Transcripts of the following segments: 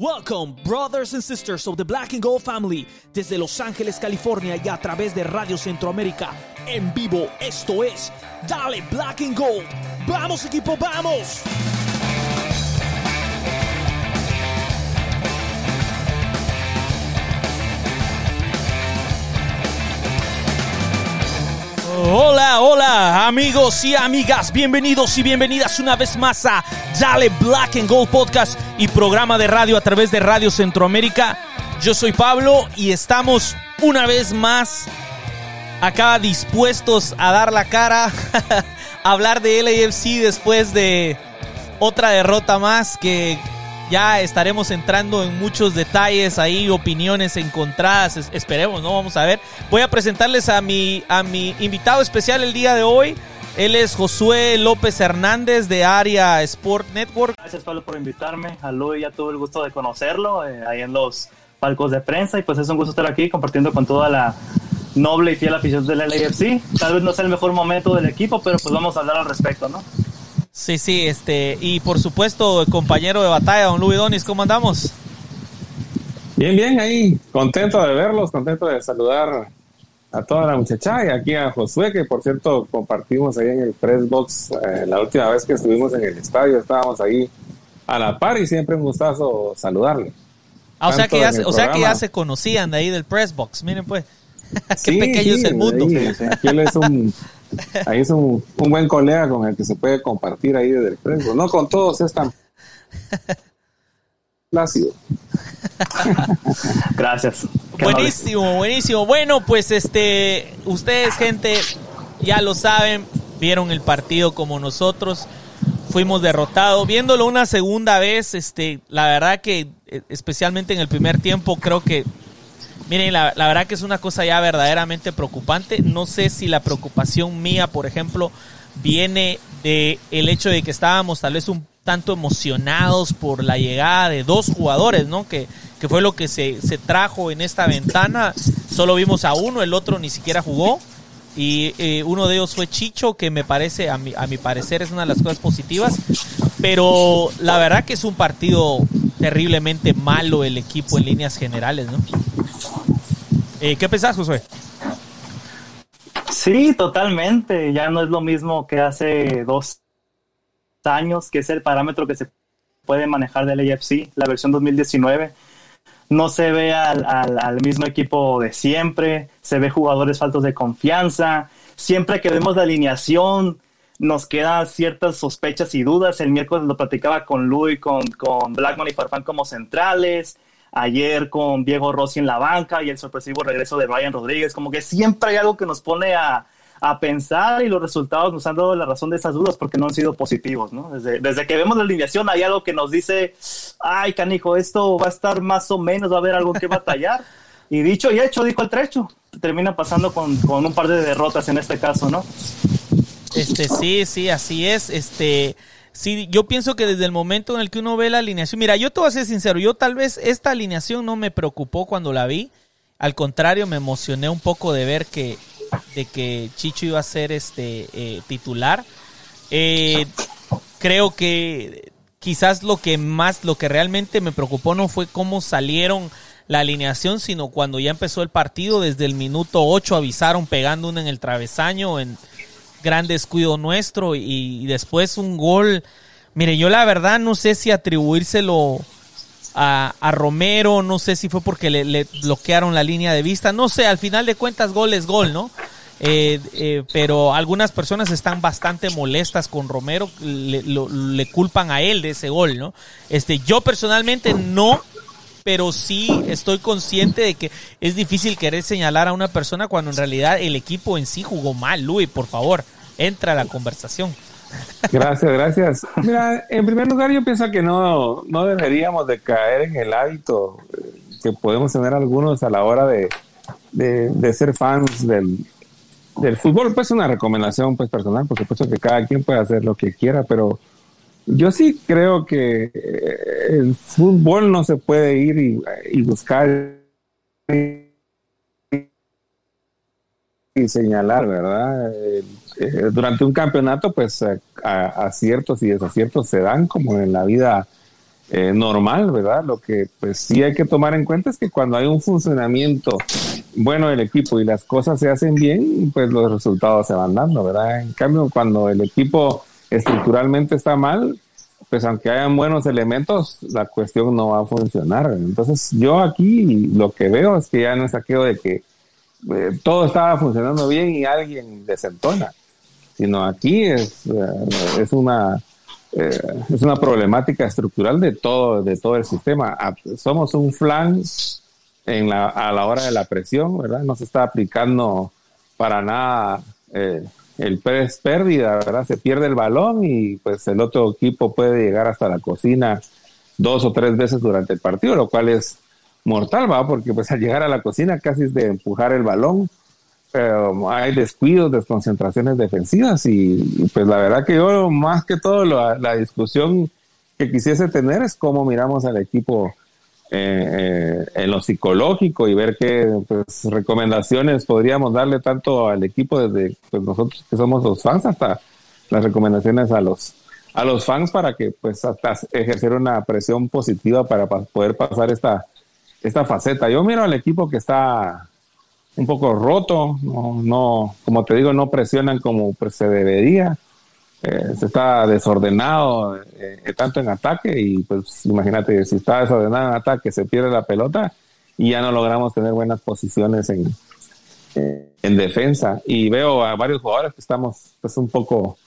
Welcome, brothers and sisters of the Black and Gold family, desde Los Ángeles, California y a través de Radio Centroamérica. En vivo, esto es Dale Black and Gold. ¡Vamos, equipo, vamos! Hola, hola amigos y amigas, bienvenidos y bienvenidas una vez más a Dale Black and Gold Podcast y programa de radio a través de Radio Centroamérica. Yo soy Pablo y estamos una vez más acá dispuestos a dar la cara, a hablar de LAFC después de otra derrota más que ya estaremos entrando en muchos detalles ahí, opiniones encontradas. esperemos, ¿no? Vamos a ver. Voy a presentarles a mi, a mi invitado especial el día de hoy. Él es Josué López Hernández de Área Sport Network. Gracias Pablo por invitarme. A Luis ya tuve el gusto de conocerlo eh, ahí en los palcos de prensa y pues es un gusto estar aquí compartiendo con toda la noble y fiel afición del LAFC. Tal vez no sea el mejor momento del equipo, pero pues vamos a hablar al respecto, ¿no? Sí, sí, este, y por supuesto, el compañero de batalla, don Luis Donis, ¿cómo andamos? Bien, bien, ahí, contento de verlos, contento de saludar a toda la muchacha y aquí a Josué, que por cierto compartimos ahí en el press box eh, la última vez que estuvimos en el estadio, estábamos ahí a la par y siempre un gustazo saludarle. Ah, o sea, que ya, se, o sea que ya se conocían de ahí del press box, miren pues, qué pequeño es el mundo. aquí él es un Ahí es un, buen colega con el que se puede compartir ahí desde el fresco. No con todos es tan plácido. Gracias. buenísimo, buenísimo. Bueno, pues este, ustedes, gente, ya lo saben, vieron el partido como nosotros. Fuimos derrotados. Viéndolo una segunda vez, este, la verdad que eh, especialmente en el primer tiempo, creo que Miren, la, verdad que es una cosa ya verdaderamente preocupante. No sé si la preocupación mía, por ejemplo, viene de el hecho de que estábamos tal vez un tanto emocionados por la llegada de dos jugadores, ¿no? Que, que fue lo que se, se trajo en esta ventana. Solo vimos a uno, el otro ni siquiera jugó. Y eh, uno de ellos fue Chicho, que me parece, a mi, a mi parecer, es una de las cosas positivas. Pero la verdad que es un partido terriblemente malo el equipo en líneas generales, ¿no? Eh, ¿Qué pensás, Josué? Sí, totalmente. Ya no es lo mismo que hace dos años, que es el parámetro que se puede manejar del AFC, la versión 2019. No se ve al, al, mismo equipo de siempre, se ve jugadores faltos de confianza. Siempre que vemos la alineación, nos quedan ciertas sospechas y dudas. El miércoles lo platicaba con Luis, con, con Blackman y Farfán como centrales ayer con Diego Rossi en la banca y el sorpresivo regreso de Ryan Rodríguez, como que siempre hay algo que nos pone a, pensar y los resultados nos han dado la razón de esas dudas porque no han sido positivos, ¿no? Desde, desde que vemos la alineación hay algo que nos dice, ay, canijo, esto va a estar más o menos, va a haber algo que batallar. y dicho y hecho, dijo el trecho, termina pasando con, con un par de derrotas en este caso, ¿no? Este, sí, sí, así es, este... Sí, yo pienso que desde el momento en el que uno ve la alineación, mira, yo te voy a ser sincero, yo tal vez esta alineación no me preocupó cuando la vi, al contrario, me emocioné un poco de ver que, de que Chicho iba a ser este eh, titular. Eh, creo que quizás lo que más, lo que realmente me preocupó no fue cómo salieron la alineación, sino cuando ya empezó el partido, desde el minuto 8 avisaron pegando uno en el travesaño, en, gran descuido nuestro y, después un gol. Mire, yo la verdad no sé si atribuírselo a, Romero, no sé si fue porque le, bloquearon la línea de vista, no sé, al final de cuentas gol es gol, ¿no? Eh, eh, pero algunas personas están bastante molestas con Romero, le, culpan a él de ese gol, ¿no? Este, yo personalmente no, pero sí estoy consciente de que es difícil querer señalar a una persona cuando en realidad el equipo en sí jugó mal. Luis, por favor, entra a la conversación. Gracias, gracias. Mira, en primer lugar yo pienso que no, no deberíamos de caer en el hábito que podemos tener algunos a la hora de, de, ser fans del, del fútbol. Pues una recomendación pues personal, por supuesto que cada quien puede hacer lo que quiera, pero yo sí creo que eh, el fútbol no se puede ir y, buscar y señalar, ¿verdad? Eh, eh, durante un campeonato, pues aciertos y desaciertos se dan como en la vida eh, normal, ¿verdad? Lo que pues sí hay que tomar en cuenta es que cuando hay un funcionamiento bueno del equipo y las cosas se hacen bien, pues los resultados se van dando, ¿verdad? En cambio, cuando el equipo estructuralmente está mal, pues aunque hayan buenos elementos, la cuestión no va a funcionar. Entonces yo aquí lo que veo es que ya no es aquello de que eh, todo estaba funcionando bien y alguien desentona, sino aquí es, eh, es una eh, es una problemática estructural de todo, de todo el sistema. Somos un flan en la, a la hora de la presión, ¿verdad? No se está aplicando para nada eh, el press pérdida, ¿verdad? Se pierde el balón y pues el otro equipo puede llegar hasta la cocina dos o tres veces durante el partido, lo cual es mortal, ¿va? Porque pues al llegar a la cocina casi es de empujar el balón hay descuidos, desconcentraciones defensivas y, pues la verdad que yo más que todo la, discusión que quisiese tener es cómo miramos al equipo eh, eh, en lo psicológico y ver qué pues, recomendaciones podríamos darle tanto al equipo desde pues, nosotros que somos los fans hasta las recomendaciones a los a los fans para que pues hasta ejercer una presión positiva para poder pasar esta esta faceta. Yo miro al equipo que está un poco roto, no, no, como te digo, no presionan como se debería, eh, se está desordenado eh, tanto en ataque y pues imagínate, si está desordenado en ataque, se pierde la pelota y ya no logramos tener buenas posiciones en, eh, en defensa y veo a varios jugadores que estamos pues un poco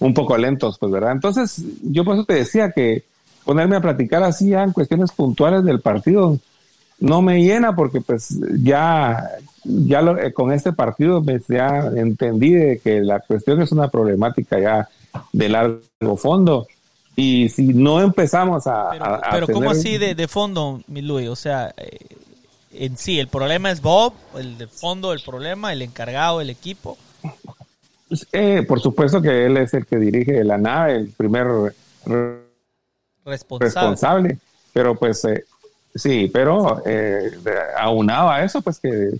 un poco lentos, pues verdad. Entonces, yo por eso te decía que ponerme a platicar así ya en cuestiones puntuales del partido no me llena porque pues ya ya eh, con este partido me, ya entendí de que la cuestión es una problemática ya de largo fondo. Y si no empezamos a... Pero, pero ¿cómo así de, de fondo, mi Luis? O sea, eh, en sí, el problema es Bob, el de fondo del problema, el encargado del equipo. Pues, eh, por supuesto que él es el que dirige la nave, el primer responsable. responsable. Pero pues sí, pero aunado a eso, pues que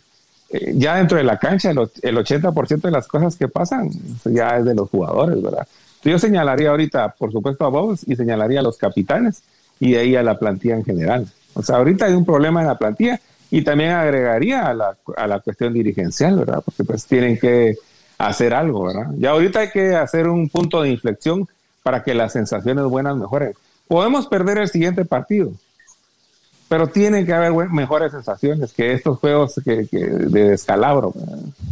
eh, ya dentro de la cancha el, 80% de las cosas que pasan ya es de los jugadores, ¿verdad? Yo señalaría ahorita, por supuesto, a Bobs y señalaría a los capitanes y de ahí a la plantilla en general. O sea, ahorita hay un problema en la plantilla y también agregaría a la, a la cuestión dirigencial, ¿verdad? Porque pues tienen que hacer algo, ¿verdad? Ya ahorita hay que hacer un punto de inflexión para que las sensaciones buenas mejoren. Podemos perder el siguiente partido, pero tiene que haber mejores sensaciones que estos juegos que, de descalabro,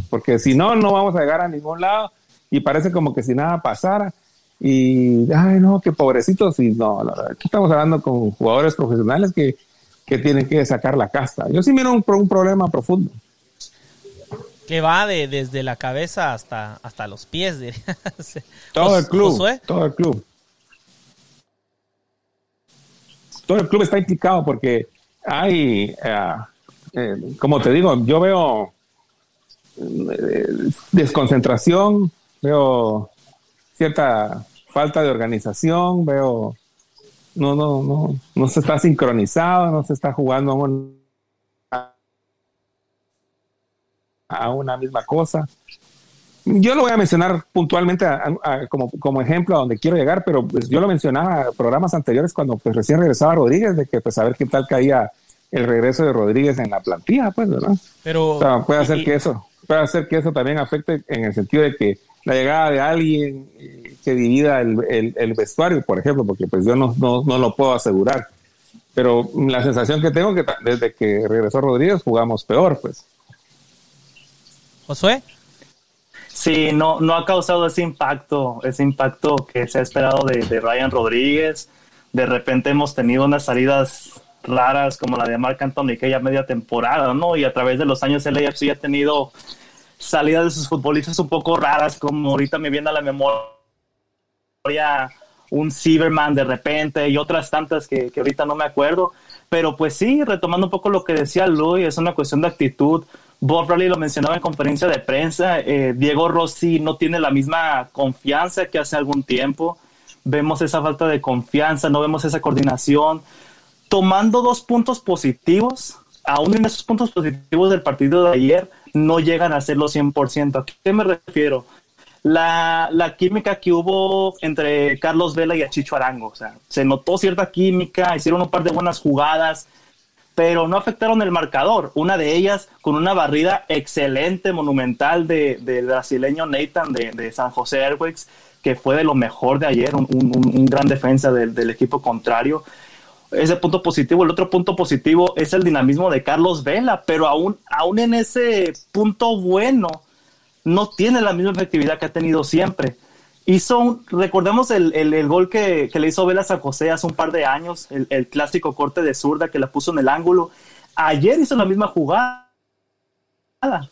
porque si no, no vamos a llegar a ningún lado y parece como que si nada pasara y, ay, no, qué pobrecitos, y no, la verdad, aquí estamos hablando con jugadores profesionales que, que tienen que sacar la casta. Yo sí miro un, un problema profundo. Que va de, desde la cabeza hasta, hasta los pies, Todo el club, todo el club. Todo el club está implicado porque hay, eh, eh, como te digo, yo veo eh, desconcentración, veo cierta falta de organización, veo no, no, no, no se está sincronizado, no se está jugando a una misma cosa yo lo voy a mencionar puntualmente como, como, ejemplo a donde quiero llegar, pero pues yo lo mencionaba en programas anteriores cuando pues recién regresaba Rodríguez, de que pues a ver qué tal caía el regreso de Rodríguez en la plantilla, pues, ¿verdad? Pero puede hacer que eso, puede hacer que eso también afecte en el sentido de que la llegada de alguien que divida el, el, vestuario, por ejemplo, porque pues yo no, no, no lo puedo asegurar. Pero la sensación que tengo que desde que regresó Rodríguez jugamos peor, pues. Josué. Sí, no, no ha causado ese impacto, ese impacto que se ha esperado de, de Ryan Rodríguez. De repente hemos tenido unas salidas raras como la de Marc Anthony que ya media temporada, ¿no? Y a través de los años el AFC ha tenido salidas de sus futbolistas un poco raras, como ahorita me viene a la memoria un Cyberman de repente y otras tantas que, que ahorita no me acuerdo. Pero pues sí, retomando un poco lo que decía Luis, es una cuestión de actitud. Bob Raleigh lo mencionaba en conferencia de prensa, eh, Diego Rossi no tiene la misma confianza que hace algún tiempo, vemos esa falta de confianza, no vemos esa coordinación. Tomando dos puntos positivos, aún en esos puntos positivos del partido de ayer, no llegan a ser los 100%. ¿A qué me refiero? la, la, química que hubo entre Carlos Vela y Chicho Arango. O sea, se notó cierta química, hicieron un par de buenas jugadas, pero no afectaron el marcador. Una de ellas con una barrida excelente, monumental del de brasileño Nathan de, de, San José Airways, que fue de lo mejor de ayer, un, un, gran defensa del, del equipo contrario ese punto positivo. El otro punto positivo es el dinamismo de Carlos Vela, pero aún, aún en ese punto bueno, no tiene la misma efectividad que ha tenido siempre. Hizo, recordemos el, el, gol que, que, le hizo Vela San José hace un par de años, el, el, clásico corte de zurda que la puso en el ángulo. Ayer hizo la misma jugada.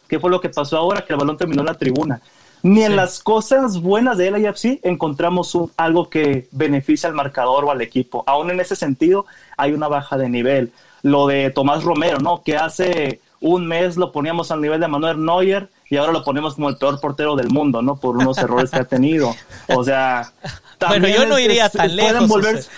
¿Qué fue lo que pasó ahora? Que el balón terminó en la tribuna. Ni en las cosas buenas de LAFC encontramos algo que beneficia al marcador o al equipo. Aún en ese sentido, hay una baja de nivel. Lo de Tomás Romero, ¿no? Que hace un mes lo poníamos al nivel de Manuel Neuer y ahora lo ponemos como el peor portero del mundo, ¿no? Por unos errores que ha tenido. O sea, bueno, yo no iría tan lejos.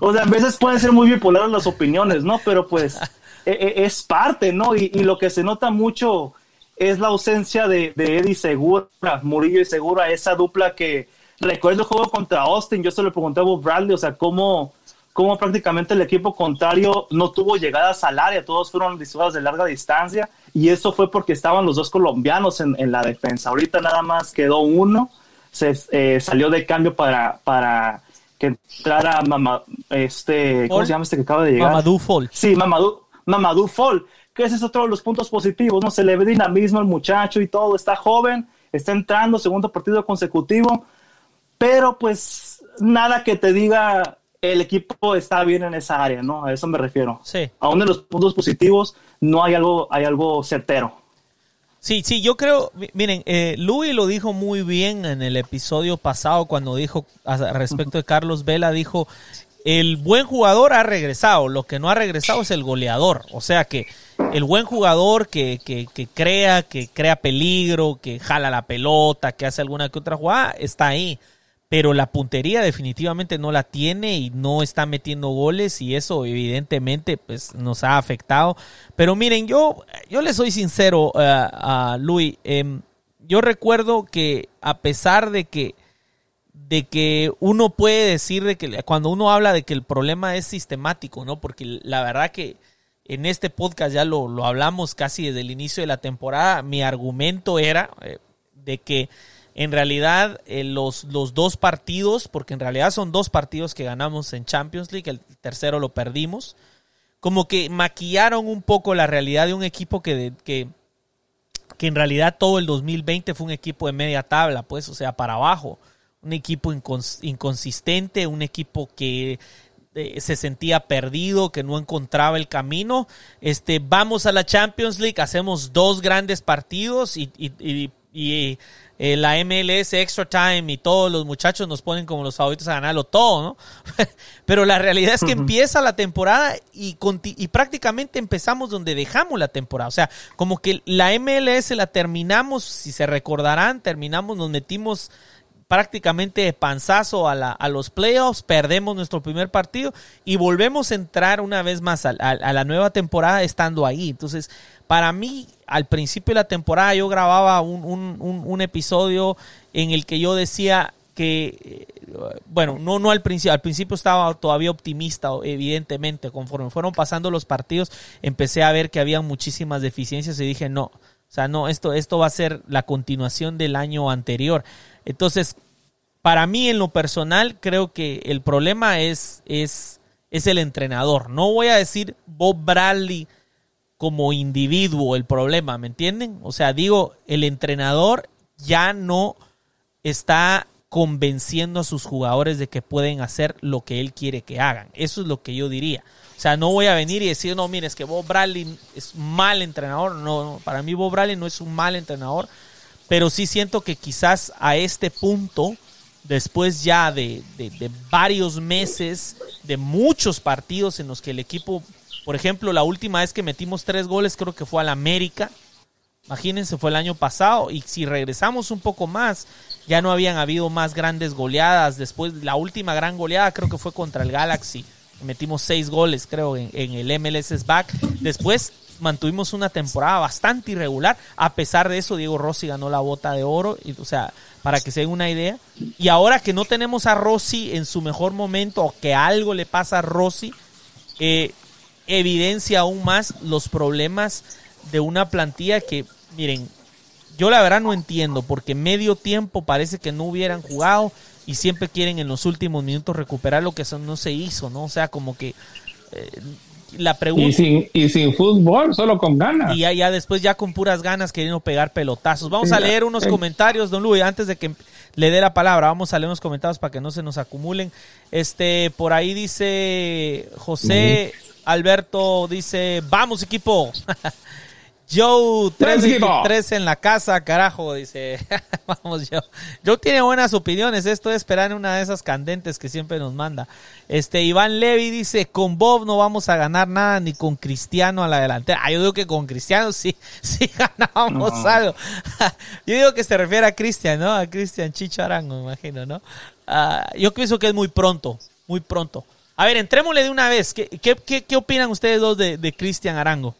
o, sea. a veces pueden ser muy bipolares las opiniones, ¿no? Pero pues e, e, es parte, ¿no? Y, y, lo que se nota mucho es la ausencia de, de Eddie Segura, Murillo y Segura, esa dupla que recuerdo el juego contra Austin, yo se lo pregunté a Bob Bradley, o sea, cómo, cómo prácticamente el equipo contrario no tuvo llegadas al área, todos fueron disparos de larga distancia y eso fue porque estaban los dos colombianos en, en la defensa. Ahorita nada más quedó uno, se eh, salió de cambio para, para que entrara Mama, este, ¿cómo se llama este que acaba de llegar? Mamadou Fall. Sí, Mamadou, Mamadou Fall que ese es otro de los puntos positivos, ¿no? Se le ve dinamismo al muchacho y todo, está joven, está entrando, segundo partido consecutivo, pero pues nada que te diga el equipo está bien en esa área, ¿no? A eso me refiero. Sí. Aún de los puntos positivos no hay algo, hay algo certero. Sí, sí, yo creo, miren, eh, Louis lo dijo muy bien en el episodio pasado cuando dijo respecto de Carlos Vela, dijo, el buen jugador ha regresado, lo que no ha regresado es el goleador. O sea que el buen jugador que, que, que, crea, que crea peligro, que jala la pelota, que hace alguna que otra jugada, está ahí. Pero la puntería definitivamente no la tiene y no está metiendo goles y eso evidentemente pues nos ha afectado. Pero miren, yo, yo le soy sincero uh, a Luis. Em, yo recuerdo que a pesar de que de que uno puede decir de que cuando uno habla de que el problema es sistemático, ¿no? Porque la verdad que en este podcast ya lo, lo hablamos casi desde el inicio de la temporada, mi argumento era eh, de que en realidad eh, los, los dos partidos, porque en realidad son dos partidos que ganamos en Champions League, el tercero lo perdimos, como que maquillaron un poco la realidad de un equipo que, que, que en realidad todo el 2020 fue un equipo de media tabla, pues, o sea, para abajo un equipo inconsistente, un equipo que eh, se sentía perdido, que no encontraba el camino. Este, vamos a la Champions League, hacemos dos grandes partidos y, y, y, eh, la MLS Extra Time y todos los muchachos nos ponen como los favoritos a ganarlo todo, ¿no? Pero la realidad es que empieza la temporada y, y prácticamente empezamos donde dejamos la temporada. O sea, como que la MLS la terminamos, si se recordarán, terminamos, nos metimos prácticamente panzazo a, la, a, los playoffs, perdemos nuestro primer partido y volvemos a entrar una vez más a, la nueva temporada estando ahí. Entonces, para mí, al principio de la temporada yo grababa un, un, un, episodio en el que yo decía que, eh, bueno, no, no al principio, al principio estaba todavía optimista, evidentemente, conforme fueron pasando los partidos, empecé a ver que había muchísimas deficiencias y dije, no, o sea, no, esto, esto va a ser la continuación del año anterior. Entonces, para mí en lo personal, creo que el problema es, es, es el entrenador. No voy a decir Bob Bradley como individuo el problema, ¿me entienden? O sea, digo, el entrenador ya no está convenciendo a sus jugadores de que pueden hacer lo que él quiere que hagan. Eso es lo que yo diría. O sea, no voy a venir y decir, no, mire, es que Bob Bradley es mal entrenador. No, para mí Bob Bradley no es un mal entrenador pero sí siento que quizás a este punto, después ya de, varios meses, de muchos partidos en los que el equipo, por ejemplo, la última vez que metimos tres goles creo que fue al América, imagínense, fue el año pasado, y si regresamos un poco más, ya no habían habido más grandes goleadas, después la última gran goleada creo que fue contra el Galaxy, metimos seis goles creo en, en el MLS Back, después mantuvimos una temporada bastante irregular. A pesar de eso, Diego Rossi ganó la bota de oro. Y, o sea, para que se den una idea. Y ahora que no tenemos a Rossi en su mejor momento o que algo le pasa a Rossi, eh, evidencia aún más los problemas de una plantilla que, miren, yo la verdad no entiendo porque medio tiempo parece que no hubieran jugado y siempre quieren en los últimos minutos recuperar lo que no se hizo, ¿no? O sea, como que eh, la pregunta... Y sin, y sin fútbol, solo con ganas. Y ya, ya después ya con puras ganas queriendo pegar pelotazos. Vamos a leer unos comentarios, don Luis, antes de que le dé la palabra. Vamos a leer unos comentarios para que no se nos acumulen. Este, por ahí dice José Alberto, dice, vamos equipo. Joe 323 en la casa, carajo, dice. Vamos, Joe. Joe tiene buenas opiniones. Esto es esperar en una de esas candentes que siempre nos manda. Este, Iván Levy dice, con Bob no vamos a ganar nada, ni con Cristiano a la delantera. Ah, yo digo que con Cristiano sí, sí ganábamos algo. yo digo que se refiere a Cristian, ¿no? A Cristian Chicho Arango, me imagino, ¿no? Ah, yo pienso que es muy pronto, muy pronto. A ver, entrémosle de una vez. ¿Qué, qué, qué, opinan ustedes dos de, de Cristian Arango?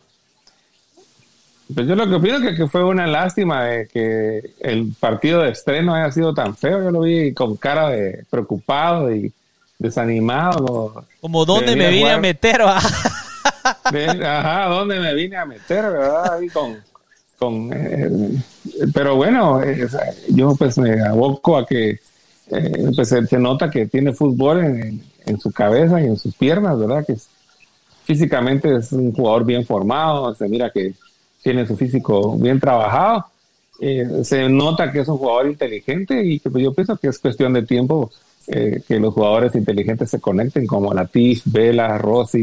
Pues yo lo que opino es que, fue una lástima de que el partido de estreno haya sido tan feo. Yo lo vi con cara de preocupado y desanimado. Como dónde me vine a meter, ajá, dónde me vine a meter, ¿verdad? con, con eh, pero bueno, eh, yo pues me aboco a que eh, pues se nota que tiene fútbol en, en, su cabeza y en sus piernas, ¿verdad? Que físicamente es un jugador bien formado, se mira que tiene su físico bien trabajado. Eh, se nota que es un jugador inteligente y que pues, yo pienso que es cuestión de tiempo eh, que los jugadores inteligentes se conecten, como Latif, Vela, Rossi,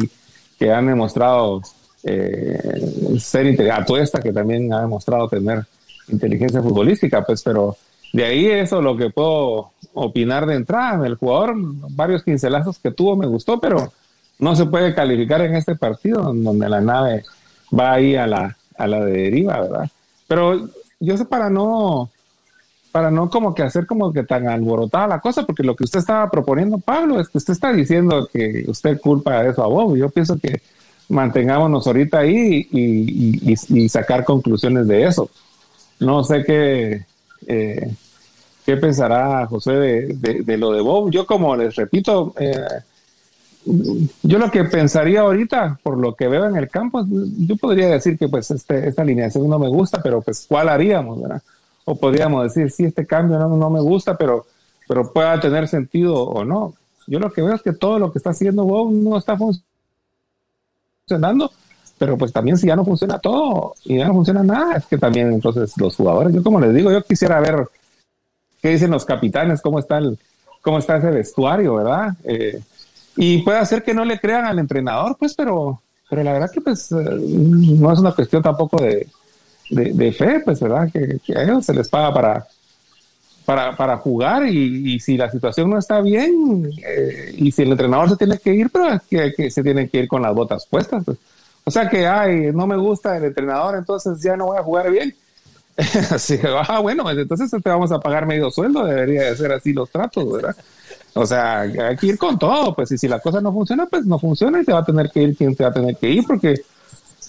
que han demostrado eh, ser inteligentes, Atuesta, que también ha demostrado tener inteligencia futbolística, pues, pero de ahí eso lo que puedo opinar de entrada. El jugador, varios pincelazos que tuvo me gustó, pero no se puede calificar en este partido donde la nave va ahí a la, a la deriva, ¿verdad? Pero yo sé para no, para no como que hacer como que tan alborotada la cosa, porque lo que usted estaba proponiendo, Pablo, es que usted está diciendo que usted culpa de eso a Bob. Yo pienso que mantengámonos ahorita ahí y, sacar conclusiones de eso. No sé qué, eh, qué pensará José de, de, lo de Bob. Yo como les repito, eh, yo lo que pensaría ahorita, por lo que veo en el campo, yo podría decir que pues este, esta alineación no me gusta, pero pues ¿cuál haríamos? ¿verdad? O podríamos decir, sí, este cambio no, no me gusta, pero, pero pueda tener sentido o no. Yo lo que veo es que todo lo que está haciendo Bob no está funcionando, pero pues también si ya no funciona todo y ya no funciona nada, es que también entonces los jugadores, yo como les digo, yo quisiera ver qué dicen los capitanes, cómo está el, cómo está ese vestuario, ¿verdad? Eh, y puede hacer que no le crean al entrenador, pues, pero, pero la verdad que pues eh, no es una cuestión tampoco de, de, fe, pues, ¿verdad? Que, a ellos se les paga para, para, para jugar y, si la situación no está bien eh, y si el entrenador se tiene que ir, pero que, que se tiene que ir con las botas puestas. Pues. O sea que, ay, no me gusta el entrenador, entonces ya no voy a jugar bien. así que, ah, bueno, pues, entonces te vamos a pagar medio sueldo, debería de ser así los tratos, ¿verdad? O sea, hay que ir con todo, pues, y si la cosa no funciona, pues no funciona y se va a tener que ir quien se va a tener que ir, porque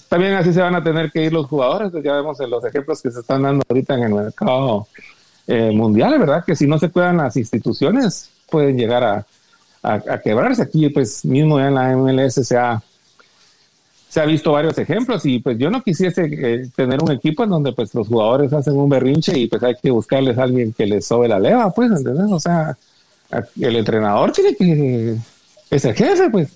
también así se van a tener que ir los jugadores, pues ya vemos en los ejemplos que se están dando ahorita en el mercado eh, mundial, ¿verdad? Que si no se cuidan las instituciones, pueden llegar a, quebrarse. Aquí, pues, mismo en la MLS se ha, se ha visto varios ejemplos y pues yo no quisiese eh, tener un equipo en donde pues los jugadores hacen un berrinche y pues hay que buscarles a alguien que les sobe la leva, pues, ¿entendés? O sea, el entrenador tiene que es el jefe, pues,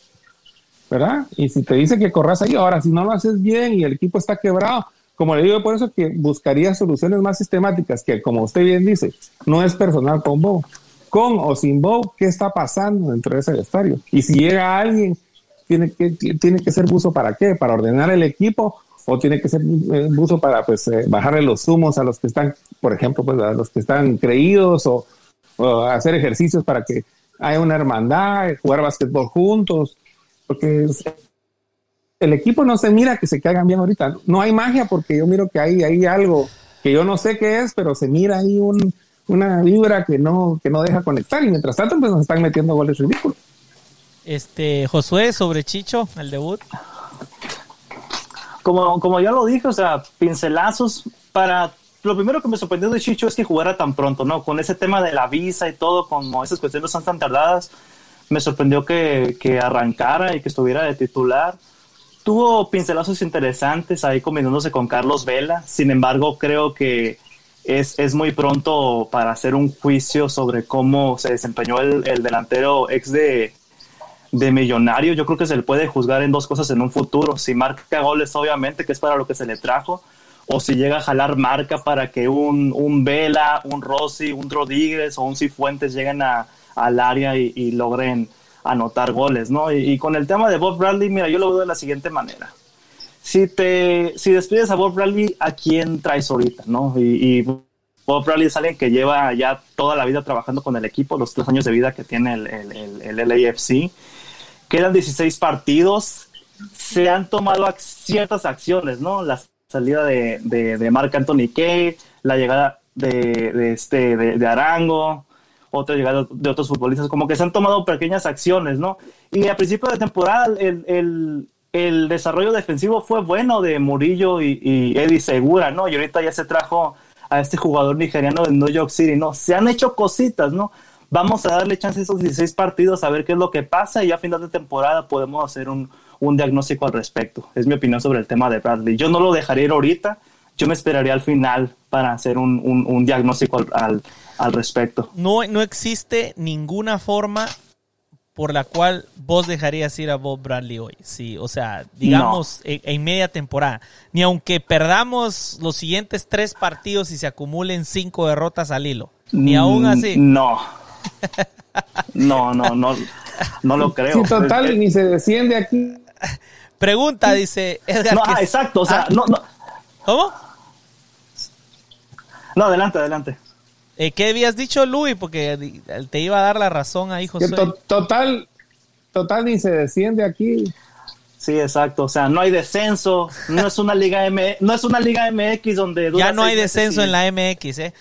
¿verdad? Y si te dice que corras ahí, ahora si no lo haces bien y el equipo está quebrado, como le digo, por eso que buscaría soluciones más sistemáticas, que como usted bien dice, no es personal con Bob. Con o sin Bob, ¿qué está pasando dentro de ese vestuario? Y si llega alguien, tiene que, tiene que ser buzo para qué? Para ordenar el equipo o tiene que ser eh, buzo para pues eh, bajarle los humos a los que están, por ejemplo, pues a los que están creídos o, hacer ejercicios para que haya una hermandad, jugar básquetbol juntos, porque el equipo no se mira que se caigan bien ahorita. No hay magia porque yo miro que hay, hay algo que yo no sé qué es, pero se mira ahí un, una vibra que no, que no deja conectar y mientras tanto pues nos están metiendo goles ridículos. Este, Josué, sobre Chicho, el debut. como, como ya lo dije, o sea, pincelazos para... Lo primero que me sorprendió de Chicho es que jugara tan pronto, ¿no? Con ese tema de la visa y todo, como esas cuestiones son tan tardadas, me sorprendió que, que arrancara y que estuviera de titular. Tuvo pincelazos interesantes ahí combinándose con Carlos Vela, sin embargo, creo que es, es, muy pronto para hacer un juicio sobre cómo se desempeñó el, el delantero ex de, de Millonario. Yo creo que se le puede juzgar en dos cosas en un futuro. Si marca goles, obviamente, que es para lo que se le trajo, o si llega a jalar marca para que un, un Vela, un Rossi, un Rodríguez o un Cifuentes lleguen al área y, logren anotar goles, ¿no? Y, con el tema de Bob Bradley, mira, yo lo veo de la siguiente manera si te si despides a Bob Bradley, ¿a quién traes ahorita? ¿no? Y, Bob Bradley es alguien que lleva ya toda la vida trabajando con el equipo, los tres años de vida que tiene el, el, el, LAFC. Quedan 16 partidos, se han tomado ciertas acciones, ¿no? La salida de, de, de Mark Anthony Kay, la llegada de, de este, de, Arango, otra llegada de otros futbolistas, como que se han tomado pequeñas acciones, ¿no? Y a principio de temporada el, el, el desarrollo defensivo fue bueno de Murillo y, y, Eddie Segura, ¿no? Y ahorita ya se trajo a este jugador nigeriano de New York City, ¿no? Se han hecho cositas, ¿no? Vamos a darle chance a esos 16 partidos a ver qué es lo que pasa y a final de temporada podemos hacer un, un diagnóstico al respecto. Es mi opinión sobre el tema de Bradley. Yo no lo dejaría ir ahorita, yo me esperaría al final para hacer un, un, un diagnóstico al, al, al respecto. No, no existe ninguna forma por la cual vos dejarías ir a Bob Bradley hoy. Sí, o sea, digamos, no. en, en, media temporada. Ni aunque perdamos los siguientes tres partidos y se acumulen cinco derrotas al hilo. Ni aún así. No. No, no, no. No lo creo. Sí, total, es, ni se desciende aquí. Pregunta, dice Edgar. No, ah, exacto, o sea, ah, no, no. ¿Cómo? No, adelante, adelante. Eh, ¿Qué habías dicho, Luis? Porque te iba a dar la razón ahí, José. To total, total ni se desciende aquí. Sí, exacto. O sea, no hay descenso. No es una liga M, no es una liga MX donde ya no hay descenso en la MX, ¿eh?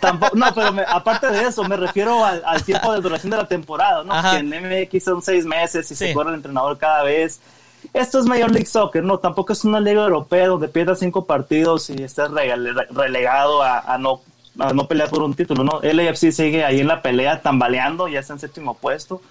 Tampoco, no, pero me, aparte de eso, me refiero al, al, tiempo de duración de la temporada, ¿no? Ajá. Que en MX son seis meses y sí. se corre el entrenador cada vez. Esto es Major League Soccer, ¿no? Tampoco es una liga europea donde pierdas cinco partidos y estés relegado a, a no a no pelear por un título, ¿no? LAFC sigue ahí en la pelea, tambaleando, ya está en séptimo puesto.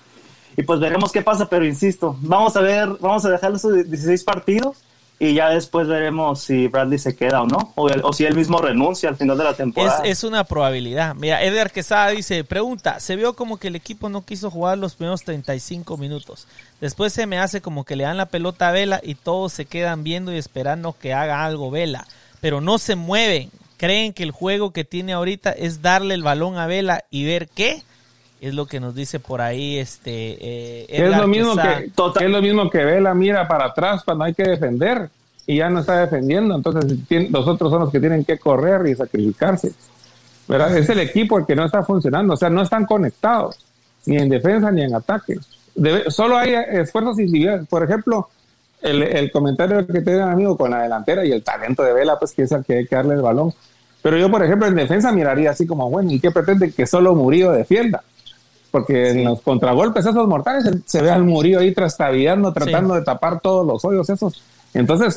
Y pues veremos qué pasa, pero insisto, vamos a ver, vamos a dejar esos 16 partidos y ya después veremos si Bradley se queda o no, o, si él mismo renuncia al final de la temporada. Es, es, una probabilidad. Mira, Edgar Quesada dice, pregunta, se vio como que el equipo no quiso jugar los primeros 35 minutos. Después se me hace como que le dan la pelota a Vela y todos se quedan viendo y esperando que haga algo Vela, pero no se mueven creen que el juego que tiene ahorita es darle el balón a Vela y ver qué es lo que nos dice por ahí este eh, es lo mismo que, que, es lo mismo que Vela mira para atrás cuando hay que defender y ya no está defendiendo. Entonces los otros son los que tienen que correr y sacrificarse. ¿verdad? es el equipo el que no está funcionando. O sea no están conectados ni en defensa ni en ataque. Debe, solo hay esfuerzos individuales. Por ejemplo el, el comentario que te amigo con la delantera y el talento de Vela pues que es el que hay que darle el balón. Pero yo, por ejemplo, en defensa miraría así como, bueno, ¿y qué pretende que solo Murillo defienda? Porque en los contragolpes esos mortales se, ve al Murillo ahí trastabillando, tratando sí. de tapar todos los hoyos esos. Entonces,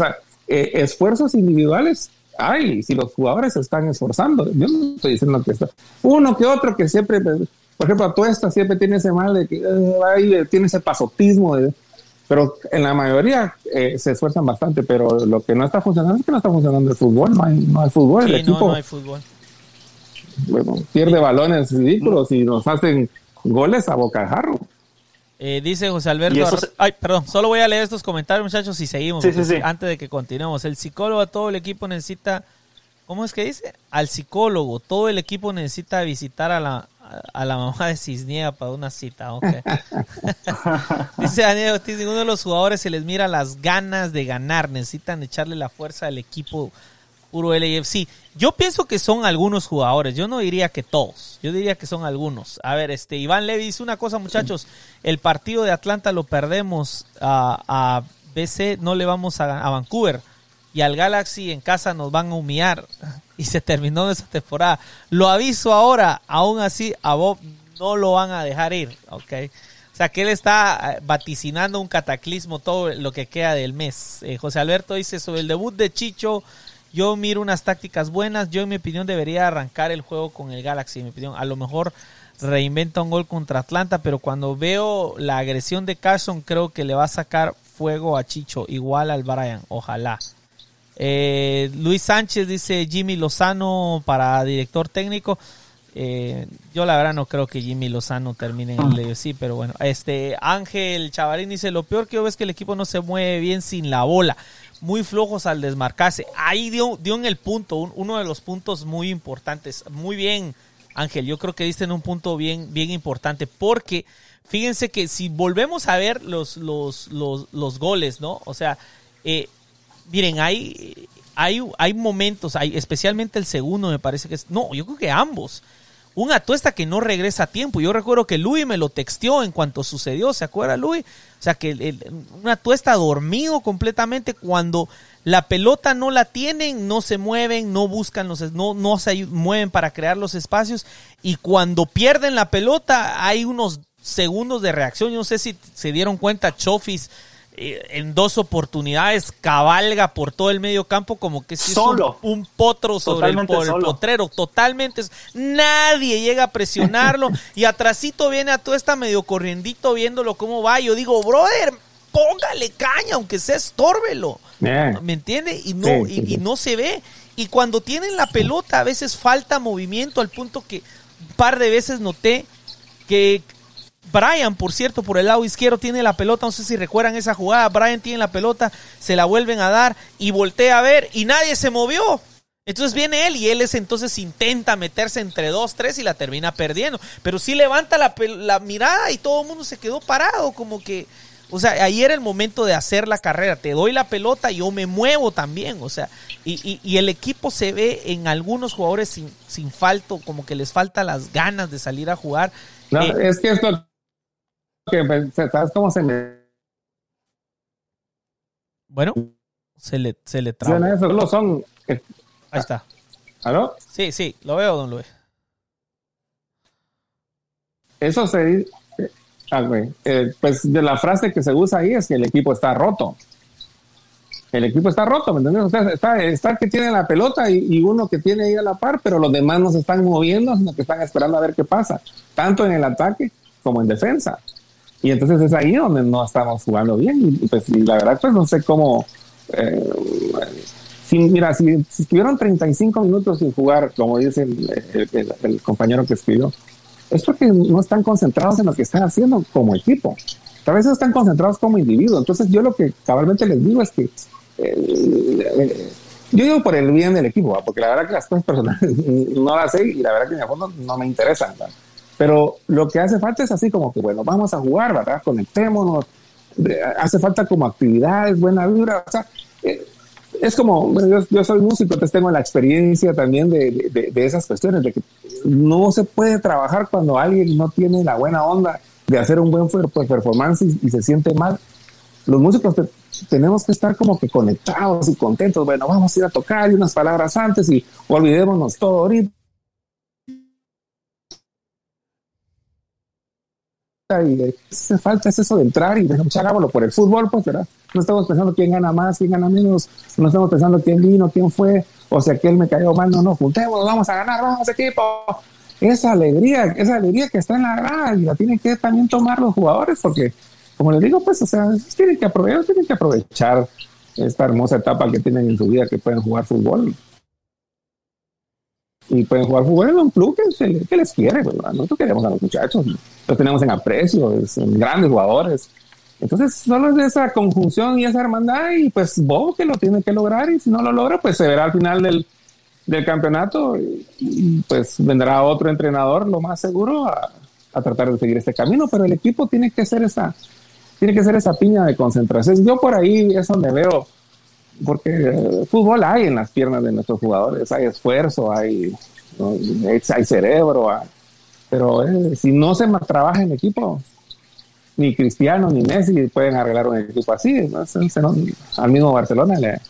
eh, esfuerzos individuales hay, si los jugadores se están esforzando. Yo no estoy diciendo que está. Uno que otro que siempre, por ejemplo, Atuesta siempre tiene ese mal de que eh, ahí tiene ese pasotismo de, pero en la mayoría eh, se esfuerzan bastante, pero lo que no está funcionando es que no está funcionando el fútbol, no hay, no hay fútbol. Sí, el equipo, no, no hay fútbol. Bueno, pierde balones ridículos y nos hacen goles a bocajarro. Eh, dice José Alberto. Se... Ay, perdón, solo voy a leer estos comentarios, muchachos, y seguimos. Sí, sí, antes de que continuemos. El psicólogo a todo el equipo necesita. ¿Cómo es que dice? Al psicólogo, todo el equipo necesita visitar a la, a la mamá de Cisniega para una cita. Okay. Dice Daniel Ortiz, ninguno de los jugadores se les mira las ganas de ganar, necesitan echarle la fuerza al equipo puro LAFC. Yo pienso que son algunos jugadores, yo no diría que todos, yo diría que son algunos. A ver, este Iván Levy dice una cosa, muchachos, el partido de Atlanta lo perdemos a, BC, no le vamos a, a Vancouver y al Galaxy en casa nos van a humillar. Y se terminó esa temporada. Lo aviso ahora, aún así a Bob no lo van a dejar ir, ¿ok? O sea, que él está eh, vaticinando un cataclismo todo lo que queda del mes. Eh, José Alberto dice sobre el debut de Chicho, yo miro unas tácticas buenas. Yo, en mi opinión, debería arrancar el juego con el Galaxy. En mi opinión, a lo mejor reinventa un gol contra Atlanta, pero cuando veo la agresión de Carson, creo que le va a sacar fuego a Chicho, igual al Brian. Ojalá. Eh, Luis Sánchez dice Jimmy Lozano para director técnico. Eh, yo la verdad no creo que Jimmy Lozano termine en el sí, pero bueno. Este Ángel Chavarín dice lo peor que yo veo es que el equipo no se mueve bien sin la bola, muy flojos al desmarcarse. Ahí dio, dio en el punto, uno de los puntos muy importantes. Muy bien, Ángel. Yo creo que diste en un punto bien, bien importante porque fíjense que si volvemos a ver los, los, los, los goles, ¿no? O sea, eh, miren, hay, hay, hay momentos, hay, especialmente el segundo, me parece que es. No, yo creo que ambos un atuesta que no regresa a tiempo. Yo recuerdo que Luis me lo texteó en cuanto sucedió, ¿se acuerda Luis? O sea, que el, un atuesta dormido completamente cuando la pelota no la tienen, no se mueven, no buscan los, no, no se mueven para crear los espacios y cuando pierden la pelota hay unos segundos de reacción. Yo no sé si se dieron cuenta, Chofis en dos oportunidades cabalga por todo el medio campo como que es solo. Un, potro sobre el, potrero, totalmente. Nadie llega a presionarlo y atrasito viene a todo esta medio corriendito viéndolo cómo va. Yo digo, brother, póngale caña, aunque sea estórbelo. ¿Me entiende? Y no, y, no se ve. Y cuando tienen la pelota, a veces falta movimiento al punto que un par de veces noté que Brian, por cierto, por el lado izquierdo tiene la pelota, no sé si recuerdan esa jugada, Brian tiene la pelota, se la vuelven a dar y voltea a ver y nadie se movió. Entonces viene él y él es entonces intenta meterse entre dos, tres y la termina perdiendo. Pero sí levanta la, la mirada y todo el mundo se quedó parado, como que, o sea, ahí era el momento de hacer la carrera. Te doy la pelota y yo me muevo también, o sea, y, y, el equipo se ve en algunos jugadores sin, sin falto, como que les falta las ganas de salir a jugar. No, eh, es que esto que ¿sabes cómo se me... Bueno, se le, se le traba. Eso, son... Ahí está. ¿Aló? Sí, sí, lo veo, don Luis. Eso se dice... Ah, eh, pues de la frase que se usa ahí es que el equipo está roto. El equipo está roto, ¿me entiendes? O sea, está, está que tiene la pelota y, y, uno que tiene ahí a la par, pero los demás no se están moviendo, sino que están esperando a ver qué pasa, tanto en el ataque como en defensa. Y entonces es ahí donde no estamos jugando bien. Y pues la verdad, pues no sé cómo. Eh, si, mira, si, estuvieron 35 minutos sin jugar, como dice el, compañero que escribió, es porque no están concentrados en lo que están haciendo como equipo. A veces están concentrados como individuo. Entonces, yo lo que cabalmente les digo es que. Eh, yo digo por el bien del equipo, porque la verdad que las cosas personales no las sé y la verdad que en el fondo no me interesan. Pero lo que hace falta es así como que, bueno, vamos a jugar, ¿verdad? Conectémonos. Hace falta como actividades, buena vibra. O sea, eh, es como, bueno, yo, soy músico, entonces tengo la experiencia también de, de, esas cuestiones, de que no se puede trabajar cuando alguien no tiene la buena onda de hacer un buen performance y, se siente mal. Los músicos tenemos que estar como que conectados y contentos. Bueno, vamos a ir a tocar y unas palabras antes y olvidémonos todo ahorita y hace falta es eso de entrar y pues, hagámoslo por el fútbol, pues, ¿verdad? No estamos pensando quién gana más, quién gana menos, no estamos pensando quién vino, quién fue, o sea, que me cayó mal, no, no, juntemos, vamos a ganar, vamos equipo. Esa alegría, esa alegría que está en la grada y la tienen que también tomar los jugadores porque, como les digo, pues, o sea, tienen que aprovechar, tienen que aprovechar esta hermosa etapa que tienen en su vida que pueden jugar fútbol y pueden jugar fútbol en un club que, les quiere. Nosotros queremos a los muchachos, los tenemos en aprecio, son grandes jugadores. Entonces, solo es esa conjunción y esa hermandad, y pues vos que lo tiene que lograr, y si no lo logra, pues se verá al final del, del campeonato, y, pues vendrá otro entrenador, lo más seguro, a, a, tratar de seguir este camino, pero el equipo tiene que ser esa, tiene que ser esa piña de concentración. Yo por ahí es donde veo porque fútbol hay en las piernas de nuestros jugadores, hay esfuerzo, hay, hay cerebro, pero eh, si no se trabaja en equipo, ni Cristiano ni Messi pueden arreglar un equipo así. al mismo Barcelona le,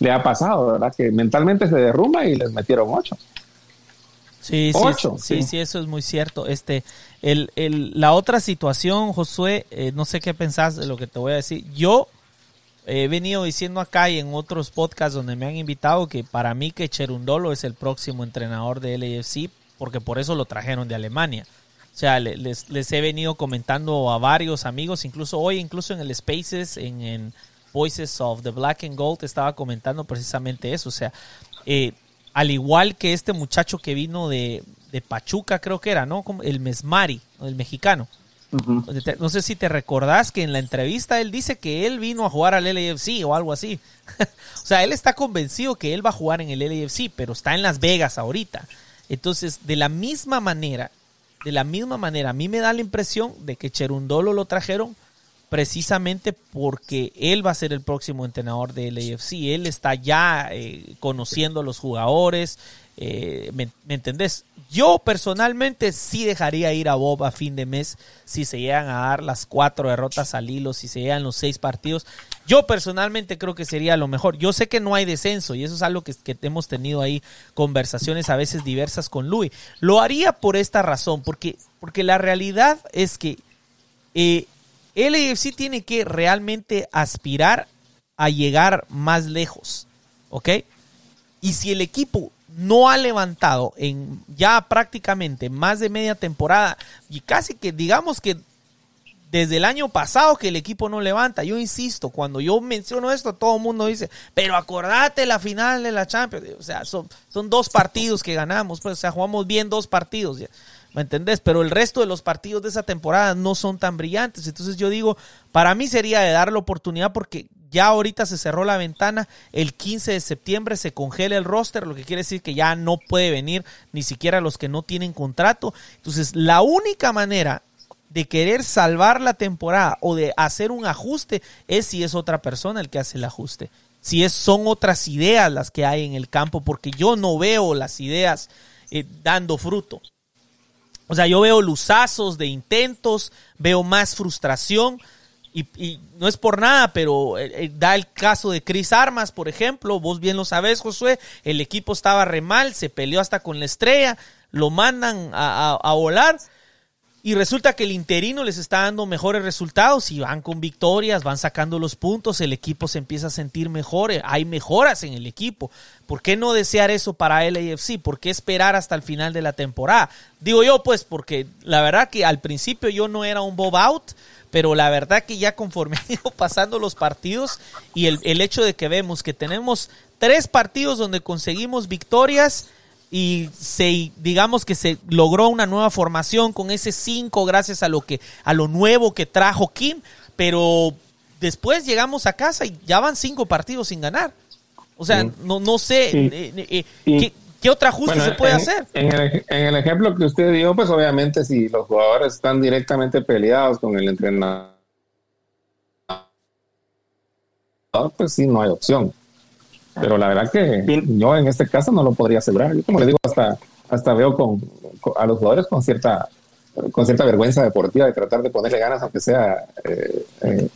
le ha pasado, ¿verdad? Que mentalmente se derrumba y les metieron ocho. Sí, sí, sí, sí, eso es muy cierto. Este, el, el, la otra situación, Josué, eh, no sé qué pensás de lo que te voy a decir. Yo he venido diciendo acá y en otros podcasts donde me han invitado que para mí que Cherundolo es el próximo entrenador de LAFC, porque por eso lo trajeron de Alemania. O sea, les, he venido comentando a varios amigos, incluso hoy, incluso en el Spaces, en, en Voices of the Black and Gold, estaba comentando precisamente eso. O sea, eh, al igual que este muchacho que vino de, Pachuca, creo que era, ¿no? El Mesmari, el mexicano. No sé si te recordás que en la entrevista él dice que él vino a jugar al LAFC o algo así. o sea, él está convencido que él va a jugar en el LAFC, pero está en Las Vegas ahorita. Entonces, de la misma manera, de la misma manera, a mí me da la impresión de que Cherundolo lo trajeron precisamente porque él va a ser el próximo entrenador del AFC. Él está ya eh, conociendo a los jugadores. Eh, ¿me, entendés? Yo personalmente sí dejaría ir a Bob a fin de mes si se llegan a dar las cuatro derrotas al hilo, si se llegan los seis partidos. Yo personalmente creo que sería lo mejor. Yo sé que no hay descenso y eso es algo que, que hemos tenido ahí conversaciones a veces diversas con Luis. Lo haría por esta razón, porque, porque la realidad es que eh, el AFC tiene que realmente aspirar a llegar más lejos, ¿ok? Y si el equipo no ha levantado en ya prácticamente más de media temporada y casi que digamos que desde el año pasado que el equipo no levanta. Yo insisto, cuando yo menciono esto, todo el mundo dice, pero acordate la final de la Champions. O sea, son, son dos partidos que ganamos, pues, o sea, jugamos bien dos partidos. ¿Me entendés? Pero el resto de los partidos de esa temporada no son tan brillantes. Entonces yo digo, para mí sería de dar la oportunidad porque ya ahorita se cerró la ventana, el 15 de septiembre se congela el roster, lo que quiere decir que ya no puede venir ni siquiera los que no tienen contrato. Entonces la única manera de querer salvar la temporada o de hacer un ajuste es si es otra persona el que hace el ajuste. Si es, son otras ideas las que hay en el campo, porque yo no veo las ideas eh, dando fruto. O sea, yo veo luzazos de intentos, veo más frustración. Y, no es por nada, pero eh, eh, da el caso de Chris Armas, por ejemplo. Vos bien lo sabés, Josué. El equipo estaba re mal, se peleó hasta con la estrella, lo mandan a volar y resulta que el interino les está dando mejores resultados y van con victorias, van sacando los puntos, el equipo se empieza a sentir mejor, eh, hay mejoras en el equipo. ¿Por qué no desear eso para LAFC? ¿Por qué esperar hasta el final de la temporada? Digo yo, pues, porque la verdad que al principio yo no era un Bob out, pero la verdad que ya conforme han ido pasando los partidos y el, el hecho de que vemos que tenemos tres partidos donde conseguimos victorias, y se digamos que se logró una nueva formación con ese 5 gracias a lo que a lo nuevo que trajo Kim, pero después llegamos a casa y ya van cinco partidos sin ganar. O sea, no, no sé eh, eh, eh, ¿qué, otra ajuste se puede hacer. En el, en el, ejemplo que usted dio, pues obviamente si los jugadores están directamente peleados con el entrenador, pues sí, no hay opción. Pero la verdad que yo en este caso no lo podría asegurar. Yo como le digo, hasta, hasta veo con, a los jugadores con cierta, con cierta vergüenza deportiva de tratar de ponerle ganas, aunque sea eh, eh,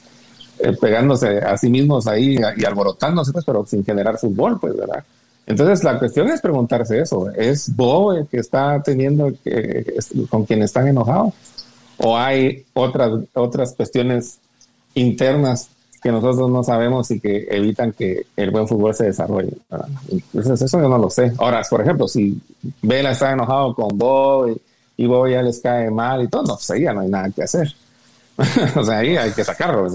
eh, pegándose a sí mismos ahí y alborotándose, pues, pero sin generar fútbol, pues, ¿verdad? Entonces la cuestión es preguntarse eso. ¿Es Bo el que está teniendo, con quien están enojados? ¿O hay otras, otras cuestiones internas que nosotros no sabemos y que evitan que el buen fútbol se desarrolle. Entonces, eso yo no lo sé. Ahora, por ejemplo, si Vela está enojado con Bob y, Bob ya les cae mal y todo, no sé, ya no hay nada que hacer. o sea, ahí hay que sacarlo,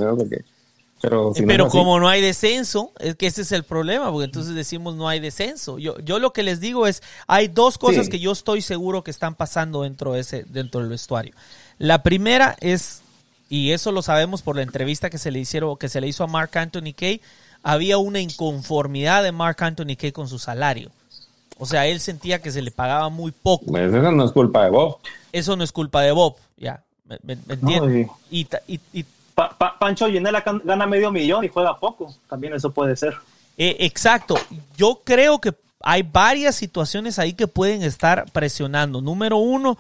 pero, como no hay descenso, es que ese es el problema, porque entonces decimos no hay descenso. Yo, yo lo que les digo es, hay dos cosas que yo estoy seguro que están pasando dentro, de ese, dentro del vestuario. La primera es y eso lo sabemos por la entrevista que se le hicieron, que se le hizo a Mark Anthony Kay, había una inconformidad de Mark Anthony Kay con su salario. O sea, él sentía que se le pagaba muy poco. Pues eso no es culpa de Bob. Eso no es culpa de Bob, ya. ¿Me, entiendes? y, Pancho Ginela gana medio millón y juega poco. También eso puede ser. Eh, exacto. Yo creo que hay varias situaciones ahí que pueden estar presionando. Número uno,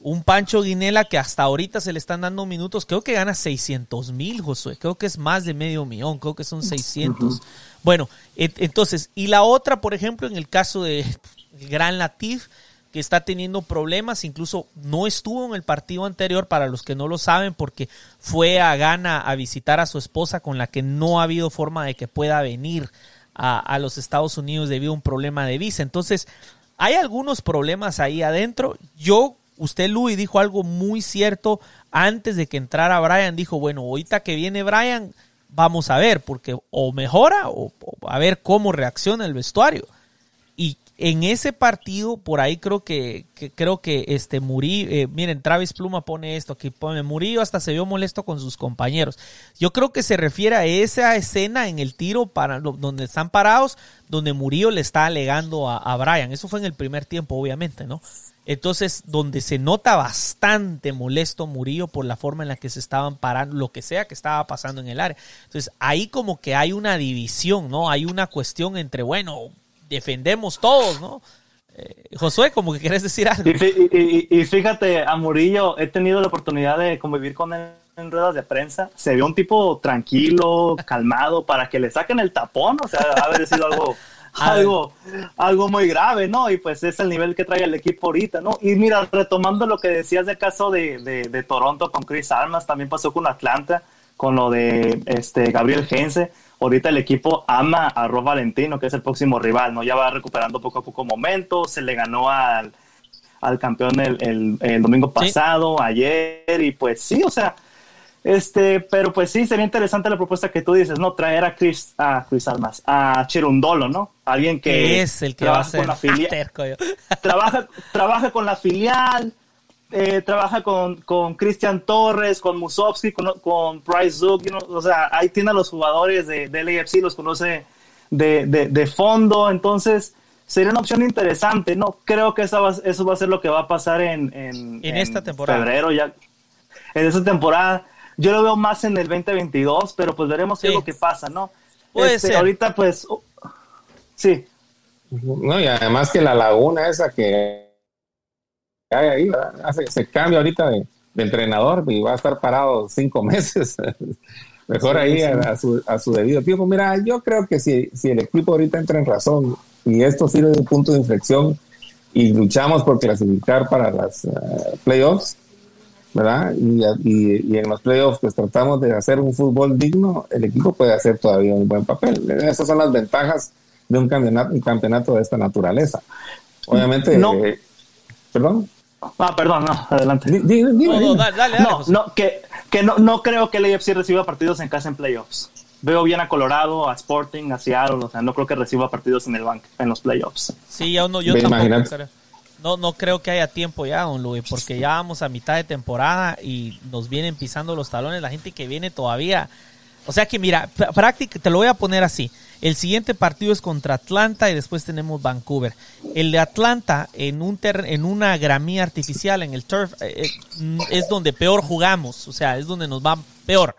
un Pancho Guinela que hasta ahorita se le están dando minutos, creo que gana 600 mil, Josué, creo que es más de medio millón, creo que son 600. Bueno, entonces, y la otra, por ejemplo, en el caso de Gran Latif, que está teniendo problemas, incluso no estuvo en el partido anterior, para los que no lo saben, porque fue a Ghana a visitar a su esposa con la que no ha habido forma de que pueda venir a, los Estados Unidos debido a un problema de visa. Entonces, hay algunos problemas ahí adentro. Yo, usted, Luis, dijo algo muy cierto antes de que entrara Brian. Dijo, bueno, ahorita que viene Brian, vamos a ver, porque o mejora o, a ver cómo reacciona el vestuario. En ese partido, por ahí creo que, creo que este Murillo, eh, miren, Travis Pluma pone esto, que pone Murillo hasta se vio molesto con sus compañeros. Yo creo que se refiere a esa escena en el tiro para donde están parados, donde Murillo le está alegando a, a Brian. Eso fue en el primer tiempo, obviamente, ¿no? Entonces, donde se nota bastante molesto Murillo por la forma en la que se estaban parando, lo que sea que estaba pasando en el área. Entonces, ahí como que hay una división, ¿no? Hay una cuestión entre, bueno, defendemos todos, ¿no? Eh, Josué, como que quieres decir algo. Y, fíjate, a Murillo he tenido la oportunidad de convivir con él en ruedas de prensa. Se vio un tipo tranquilo, calmado, para que le saquen el tapón. O sea, haber sido algo, algo, algo muy grave, ¿no? Y pues es el nivel que trae el equipo ahorita, ¿no? Y mira, retomando lo que decías del caso de, de, Toronto con Chris Armas, también pasó con Atlanta, con lo de este, Gabriel Gense ahorita el equipo ama a Rob Valentino, que es el próximo rival, ¿no? Ya va recuperando poco a poco momentos, se le ganó al, al campeón el, el, domingo pasado, ayer, y pues sí, o sea, este, pero pues sí, sería interesante la propuesta que tú dices, ¿no? Traer a Chris, a Chris Almas, a Chirundolo, ¿no? Alguien que... es el que va a ser con la filial, trabaja, trabaja con la filial, eh, trabaja con, con Cristian Torres, con Musovski, con, con Price Zook, o sea, ahí tiene a los jugadores de, del AFC, los conoce de, de, fondo, entonces sería una opción interesante, ¿no? Creo que eso va, eso va a ser lo que va a pasar en, en, en esta temporada. febrero ya, en esta temporada. Yo lo veo más en el 2022, pero pues veremos qué es lo que pasa, ¿no? Puede este, ser. Ahorita pues, uh, sí. No, y además que la laguna esa que ahí, Hace, se cambia ahorita de, entrenador y va a estar parado cinco meses. Mejor ahí A, su, a, su, debido tiempo. Mira, yo creo que si, si el equipo ahorita entra en razón y esto sirve de punto de inflexión y luchamos por clasificar para las eh, playoffs, ¿verdad? Y, y, en los playoffs pues tratamos de hacer un fútbol digno, el equipo puede hacer todavía un buen papel. Esas son las ventajas de un campeonato, un campeonato de esta naturaleza. Obviamente, no. Eh, perdón. Ah, perdón, no, adelante. no, dale, no, no, que, que no, no creo que el AFC reciba partidos en casa en playoffs. Veo bien a Colorado, a Sporting, a Seattle, o sea, no creo que reciba partidos en el bank, en los playoffs. Sí, yo, no, yo tampoco creo. No, no creo que haya tiempo ya, don Luis, porque ya vamos a mitad de temporada y nos vienen pisando los talones la gente que viene todavía. O sea que mira, práctica, te lo voy a poner así. El siguiente partido es contra Atlanta y después tenemos Vancouver. El de Atlanta en un en una gramía artificial en el turf eh, eh, es donde peor jugamos, o sea, es donde nos va peor.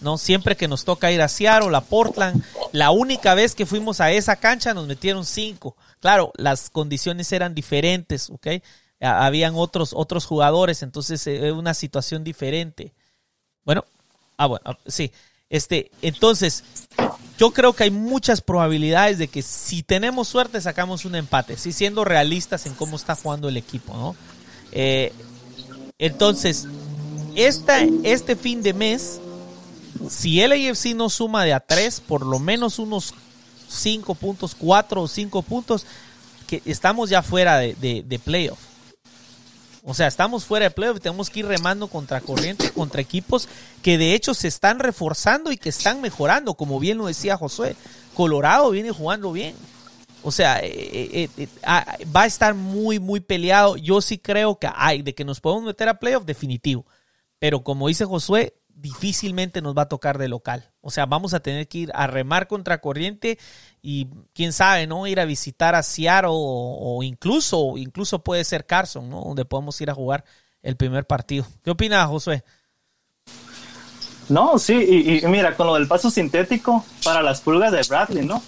¿no? Siempre que nos toca ir a Seattle, a Portland, la única vez que fuimos a esa cancha nos metieron cinco. Claro, las condiciones eran diferentes, ¿ok? Habían otros, otros jugadores, entonces es eh, una situación diferente. Bueno, ah, bueno, ah, sí. Este, entonces, yo creo que hay muchas probabilidades de que si tenemos suerte sacamos un empate, sí siendo realistas en cómo está jugando el equipo, ¿no? Eh, entonces, esta, este fin de mes, si el AFC no suma de a tres, por lo menos unos cinco puntos, cuatro o cinco puntos, que estamos ya fuera de, de, de playoff. O sea, estamos fuera de playoff y tenemos que ir remando contra corriente, contra equipos que de hecho se están reforzando y que están mejorando, como bien lo decía Josué. Colorado viene jugando bien. O sea, eh, eh, eh, ah, va a estar muy, muy peleado. Yo sí creo que hay, de que nos podemos meter a playoff, definitivo. Pero como dice Josué, difícilmente nos va a tocar de local. O sea, vamos a tener que ir a remar contra corriente y quién sabe, ¿no? Ir a visitar a Seattle o, incluso, incluso puede ser Carson, ¿no? Donde podemos ir a jugar el primer partido. ¿Qué opinas, Josué? No, sí, y, mira, con lo del paso sintético para las pulgas de Bradley, ¿no?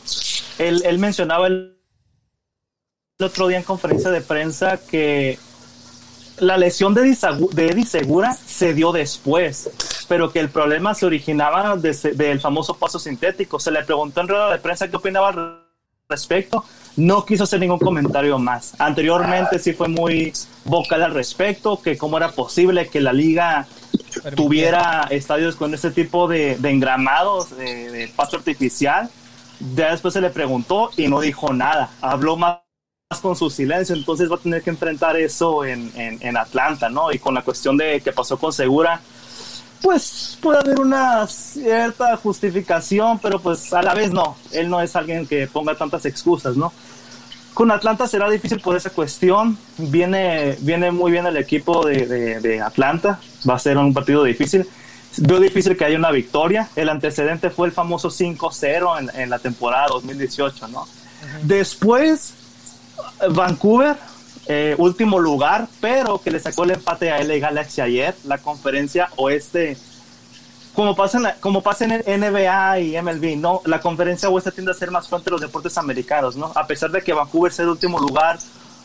Él mencionaba el otro día en conferencia de prensa que la lesión de, Eddie Segura se dio después, pero que el problema se originaba del famoso paso sintético. Se le preguntó en rueda de prensa qué opinaba al respecto. No quiso hacer ningún comentario más. Anteriormente sí fue muy vocal al respecto, que cómo era posible que la liga tuviera estadios con este tipo de, engramados, de, de pasto artificial. Ya después se le preguntó y no dijo nada. Habló más con su silencio, entonces va a tener que enfrentar eso en, en, Atlanta, ¿no? Y con la cuestión de que pasó con Segura, pues puede haber una cierta justificación, pero pues a la vez no, él no es alguien que ponga tantas excusas, ¿no? Con Atlanta será difícil por esa cuestión, viene, viene muy bien el equipo de, de, Atlanta, va a ser un partido difícil, veo difícil que haya una victoria, el antecedente fue el famoso 5-0 en, en la temporada 2018, ¿no? Después Vancouver, eh, último lugar, pero que le sacó el empate a LA Galaxy ayer, la conferencia oeste. Como pasa, en como pasa en NBA y MLB, ¿no? La conferencia oeste tiende a ser más fuerte de los deportes americanos, ¿no? A pesar de que Vancouver sea el último lugar,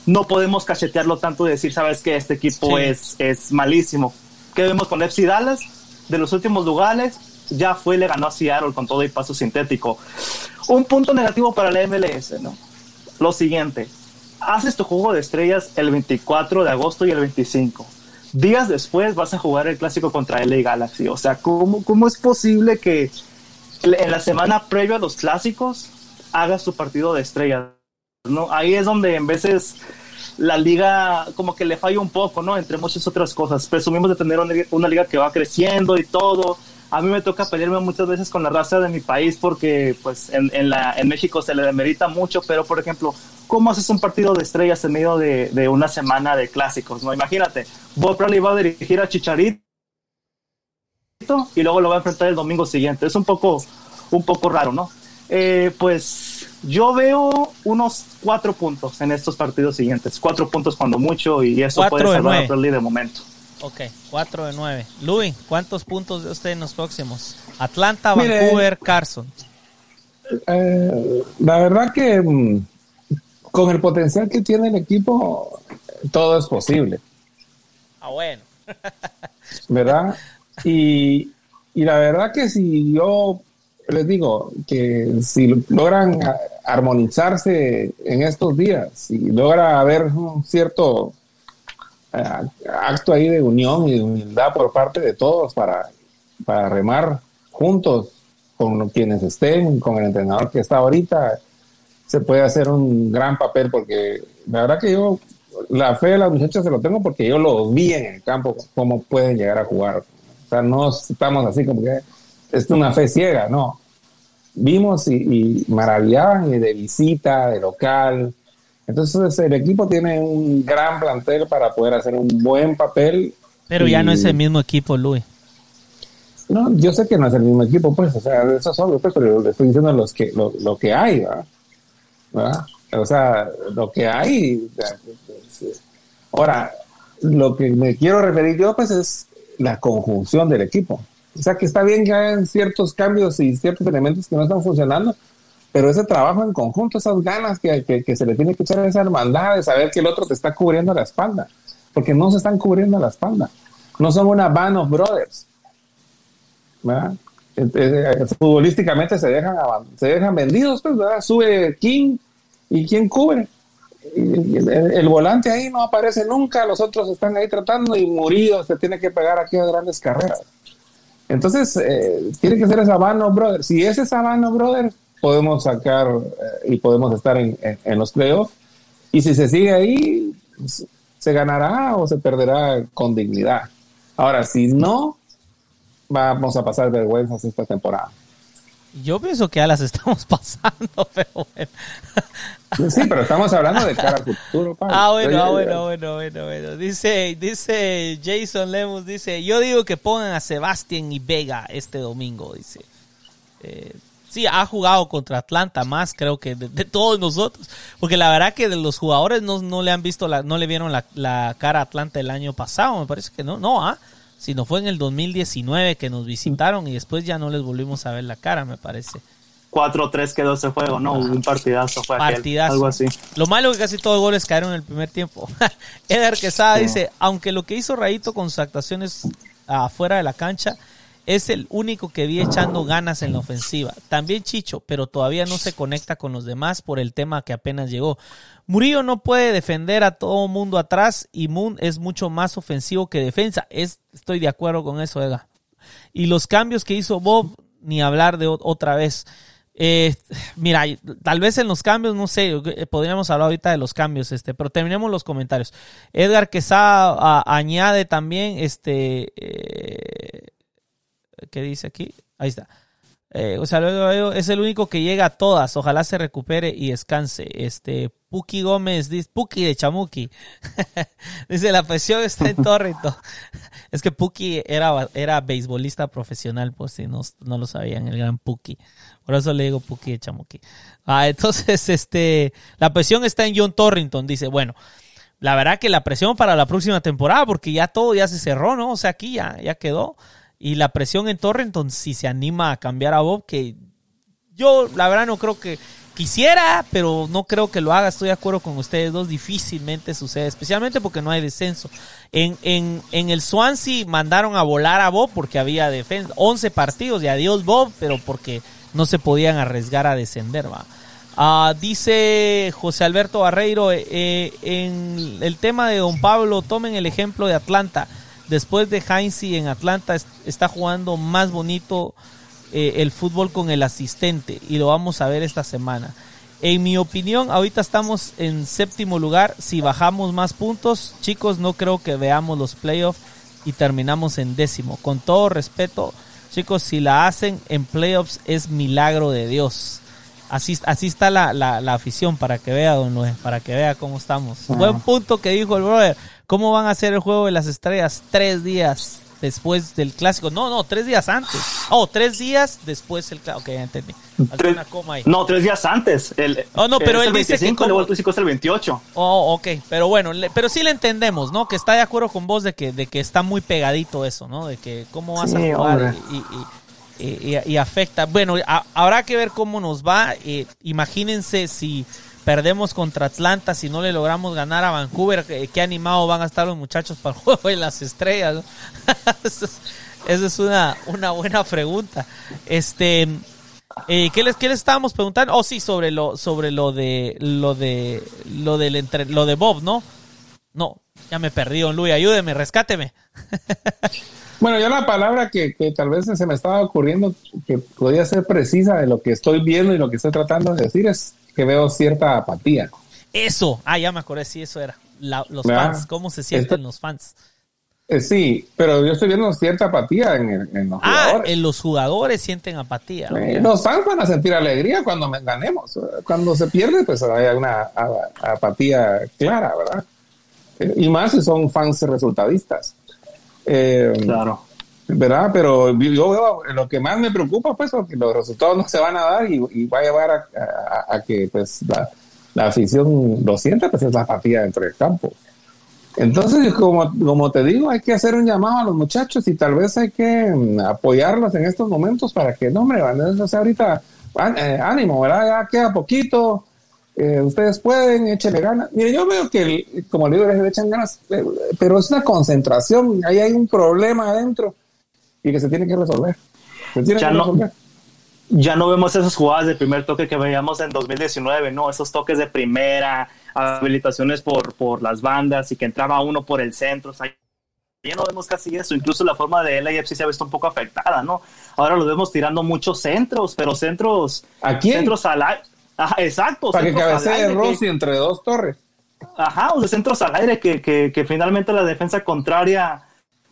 no podemos cachetearlo tanto y decir, sabes que este equipo es, es malísimo. ¿Qué vemos con FC Dallas? De los últimos lugares, ya fue y le ganó a Seattle con todo y paso sintético. Un punto negativo para la MLS, ¿no? Lo siguiente, haces tu juego de estrellas el 24 de agosto y el 25. Días después vas a jugar el clásico contra LA Galaxy. O sea, ¿cómo, cómo es posible que en la semana previa a los clásicos hagas tu partido de estrellas? ¿no? Ahí es donde en veces la liga como que le falla un poco, ¿no? Entre muchas otras cosas. Presumimos de tener una liga que va creciendo y todo, a mí me toca pelearme muchas veces con la raza de mi país porque pues en, en, la, en México se le demerita mucho, pero por ejemplo, ¿cómo haces un partido de estrellas en medio de, de una semana de clásicos? No, imagínate, Bob Bradley va a dirigir a Chicharito y luego lo va a enfrentar el domingo siguiente. Es un poco, un poco raro, ¿no? Eh, pues yo veo unos cuatro puntos en estos partidos siguientes, cuatro puntos cuando mucho y eso puede salvar a Bradley de momento. Ok, 4 de 9. Luis, ¿cuántos puntos de usted en los próximos? Atlanta, Vancouver, Carson. Eh, la verdad que mm, con el potencial que tiene el equipo, todo es posible. Ah, bueno. ¿Verdad? Y, y la verdad que si yo les digo que si logran armonizarse en estos días, si logra haber un cierto acto ahí de unión y de humildad por parte de todos para, para remar juntos con quienes estén, con el entrenador que está ahorita, se puede hacer un gran papel porque la verdad que yo la fe de las muchachas se lo tengo porque yo lo vi en el campo, cómo pueden llegar a jugar. O sea, no estamos así como que es una fe ciega, no. Vimos y, y maravillaban de visita, de local, entonces el equipo tiene un gran plantel para poder hacer un buen papel. Pero ya no es el mismo equipo, Luis. No, yo sé que no es el mismo equipo, pues, o sea, eso es obvio, pues, pero le estoy diciendo los que, lo, que hay, ¿verdad? O sea, lo que hay. Ahora, lo que me quiero referir yo, pues, es la conjunción del equipo. O sea, que está bien que hayan ciertos cambios y ciertos elementos que no están funcionando, pero ese trabajo en conjunto, esas ganas que, que, se le tiene que echar a esa hermandad de saber que el otro te está cubriendo la espalda, porque no se están cubriendo la espalda, no son una band of brothers. ¿verdad? Futbolísticamente se dejan, se dejan vendidos, pues, ¿verdad? Sube King y quién cubre. El, volante ahí no aparece nunca, los otros están ahí tratando y muridos, se tiene que pegar aquí a grandes carreras. Entonces, eh, tiene que ser esa band of brothers. Si es esa band of brothers, podemos sacar eh, y podemos estar en, los playoffs. Y si se sigue ahí, pues, se ganará o se perderá con dignidad. Ahora, si no, vamos a pasar vergüenzas esta temporada. Yo pienso que ya las estamos pasando, pero bueno. Sí, pero estamos hablando de cara al futuro. Ah, bueno, ah, bueno, bueno, bueno, bueno. Dice, dice Jason Lemus, dice, yo digo que pongan a Sebastián y Vega este domingo, dice. Eh, sí, ha jugado contra Atlanta más, creo que de, todos nosotros. Porque la verdad que de los jugadores no, no le han visto, la, no le vieron la, cara a Atlanta el año pasado, me parece que no, no, ¿ah? Sino fue en el 2019 que nos visitaron y después ya no les volvimos a ver la cara, me parece. 4-3 quedó ese juego, ¿no? Un partidazo fue partidazo. algo así. Lo malo es que casi todos los goles cayeron en el primer tiempo. Eder Quesada dice, aunque lo que hizo Rayito con sus actuaciones afuera de la cancha es el único que vi echando ganas en la ofensiva. También Chicho, pero todavía no se conecta con los demás por el tema que apenas llegó. Murillo no puede defender a todo mundo atrás y Moon es mucho más ofensivo que defensa. Es, estoy de acuerdo con eso, Ega. Y los cambios que hizo Bob, ni hablar de otra vez. Eh, mira, tal vez en los cambios, no sé, eh, podríamos hablar ahorita de los cambios, este, pero terminemos los comentarios. Edgar Quesada añade también, este, eh, ¿qué dice aquí? Ahí está. Eh, o sea, luego es el único que llega a todas. Ojalá se recupere y descanse. Este, Puki Gómez, dice, Puki de Chamuki. dice, la presión está en Torrento. es que Puki era, era beisbolista profesional, pues si no, no lo sabían, el gran Puki. Por eso le digo Puki de Chamuki. Ah, entonces, este, la presión está en John Torrington. Dice, bueno, la verdad que la presión para la próxima temporada, porque ya todo ya se cerró, ¿no? O sea, aquí ya, ya quedó. Y la presión en Torrenton, si se anima a cambiar a Bob, que yo la verdad no creo que quisiera, pero no creo que lo haga. Estoy de acuerdo con ustedes dos. Difícilmente sucede, especialmente porque no hay descenso. En, en, en el Swansea mandaron a volar a Bob porque había defensa. 11 partidos y adiós Bob, pero porque no se podían arriesgar a descender. ¿va? Ah, dice José Alberto Barreiro, eh, eh, en el tema de Don Pablo, tomen el ejemplo de Atlanta después de Heinze en Atlanta está jugando más bonito eh, el fútbol con el asistente y lo vamos a ver esta semana. En mi opinión, ahorita estamos en séptimo lugar. Si bajamos más puntos, chicos, no creo que veamos los playoffs y terminamos en décimo. Con todo respeto, chicos, si la hacen en playoffs es milagro de Dios. Así, así está la, la, afición para que vea, don Luis, para que vea cómo estamos. Buen punto que dijo el brother. ¿Cómo van a hacer el juego de las estrellas tres días después del clásico? No, no, tres días antes. Oh, tres días después del clásico. Ok, ya entendí. coma ahí. No, tres días antes. El, oh, no, pero él dice que. Como... El es el 28. Oh, ok. Pero bueno, pero sí le entendemos, ¿no? Que está de acuerdo con vos de que, de que está muy pegadito eso, ¿no? De que cómo vas a jugar y, afecta. Bueno, habrá que ver cómo nos va. Eh, imagínense si perdemos contra Atlanta, si no le logramos ganar a Vancouver, qué, animados van a estar los muchachos para el juego de las estrellas. Esa es una, una buena pregunta. Este, eh, ¿qué les qué les estábamos preguntando? Oh, sí, sobre lo sobre lo de lo de lo del entre, lo de Bob, ¿no? No, ya me perdí, don Luis, ayúdeme, rescáteme. bueno, ya la palabra que, que, tal vez se me estaba ocurriendo que podía ser precisa de lo que estoy viendo y lo que estoy tratando de decir es que veo cierta apatía. Eso, ah, ya me acordé, sí, eso era. los fans, ¿cómo se sienten los fans? Eh, sí, pero yo estoy viendo cierta apatía en, en los ah, jugadores. en los jugadores sienten apatía. los fans van a sentir alegría cuando ganemos. Cuando se pierde, pues hay una apatía clara, ¿verdad? Eh, y más si son fans resultadistas. Eh, claro. ¿verdad? Pero yo veo, lo que más me preocupa, pues, que los resultados no se van a dar y, va a llevar a, que, pues, la, afición lo sienta, pues, es la apatía dentro del campo. Entonces, como, como te digo, hay que hacer un llamado a los muchachos y tal vez hay que mm, apoyarlos en estos momentos para que, no, hombre, o sea, ahorita, eh, ánimo, ¿verdad? Ya queda poquito, eh, ustedes pueden, échenle ganas. Mire, yo veo que, como le digo, les echan ganas, eh, pero es una concentración, ahí hay un problema adentro y que se tiene que resolver. ya, no, ya no vemos esas jugadas de primer toque que veíamos en 2019, ¿no? Esos toques de primera, habilitaciones por, por las bandas y que entraba uno por el centro. ya no vemos casi eso. Incluso la forma de LAFC se ha visto un poco afectada, ¿no? Ahora lo vemos tirando muchos centros, pero centros. ¿A quién? Centros al aire. Exacto. Para que cabecee Rossi entre dos torres. Ajá, o sea, centros al aire que, que, que finalmente la defensa contraria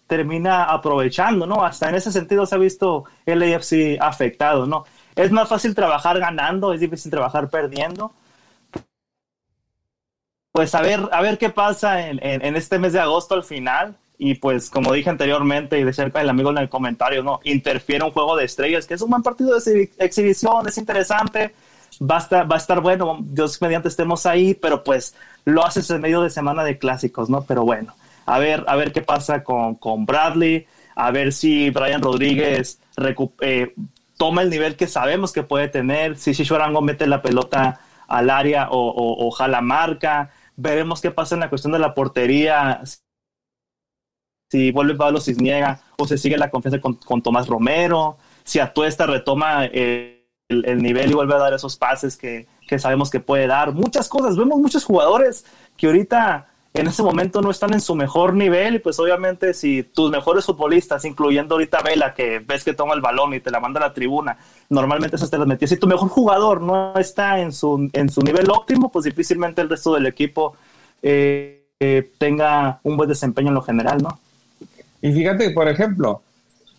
termina aprovechando, ¿no? Hasta en ese sentido se ha visto el AFC afectado, ¿no? Es más fácil trabajar ganando, es difícil trabajar perdiendo. Pues a ver, a ver qué pasa en, en, este mes de agosto al final. Y pues, como dije anteriormente y decía el amigo en el comentario, ¿no? Interfiere un juego de estrellas, que es un buen partido de exhibición, es interesante, va a estar, va a estar bueno, Dios mediante estemos ahí, pero pues lo haces en medio de semana de clásicos, ¿no? Pero bueno, a ver, a ver qué pasa con, con Bradley, a ver si Brian Rodríguez eh, toma el nivel que sabemos que puede tener, si Shishuarango mete la pelota al área o, o, marca, veremos qué pasa en la cuestión de la portería, si vuelve Pablo Cisniega o se sigue la confianza con, con Tomás Romero, si Atuesta retoma el, el, nivel y vuelve a dar esos pases que, que sabemos que puede dar. Muchas cosas, vemos muchos jugadores que ahorita en ese momento no están en su mejor nivel y pues obviamente si tus mejores futbolistas, incluyendo ahorita Vela, que ves que toma el balón y te la manda a la tribuna, normalmente eso te las metías. Si tu mejor jugador no está en su, en su nivel óptimo, pues difícilmente el resto del equipo eh, eh, tenga un buen desempeño en lo general, ¿no? Y fíjate, por ejemplo,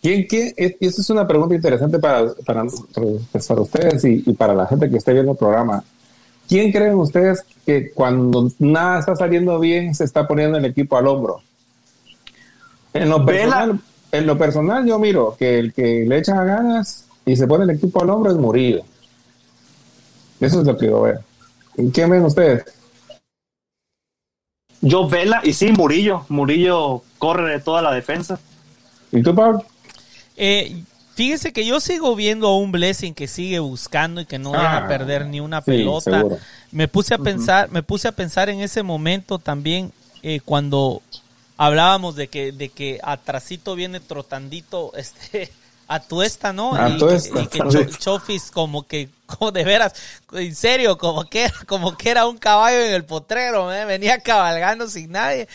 ¿quién, quién, y esta es una pregunta interesante para, para, para ustedes y, y para la gente que esté viendo el programa. ¿Quién creen ustedes que cuando nada está saliendo bien se está poniendo el equipo al hombro? En lo personal, en lo personal yo miro que el que le echa ganas y se pone el equipo al hombro es Murillo. Eso es lo que yo veo. ¿Quién ven ustedes? Yo Vela y sí, Murillo. Murillo corre de toda la defensa. ¿Y tú, Pablo? Eh, Fíjese que yo sigo viendo a un Blessing que sigue buscando y que no deja ah, perder ni una pelota. Me puse a pensar, me puse a pensar en ese momento también eh, cuando hablábamos de que de que atrasito viene trotandito este a tuesta, ¿no? y, que, Chofis como que como de veras, en serio, como que como que era un caballo en el potrero, ¿eh? venía cabalgando sin nadie.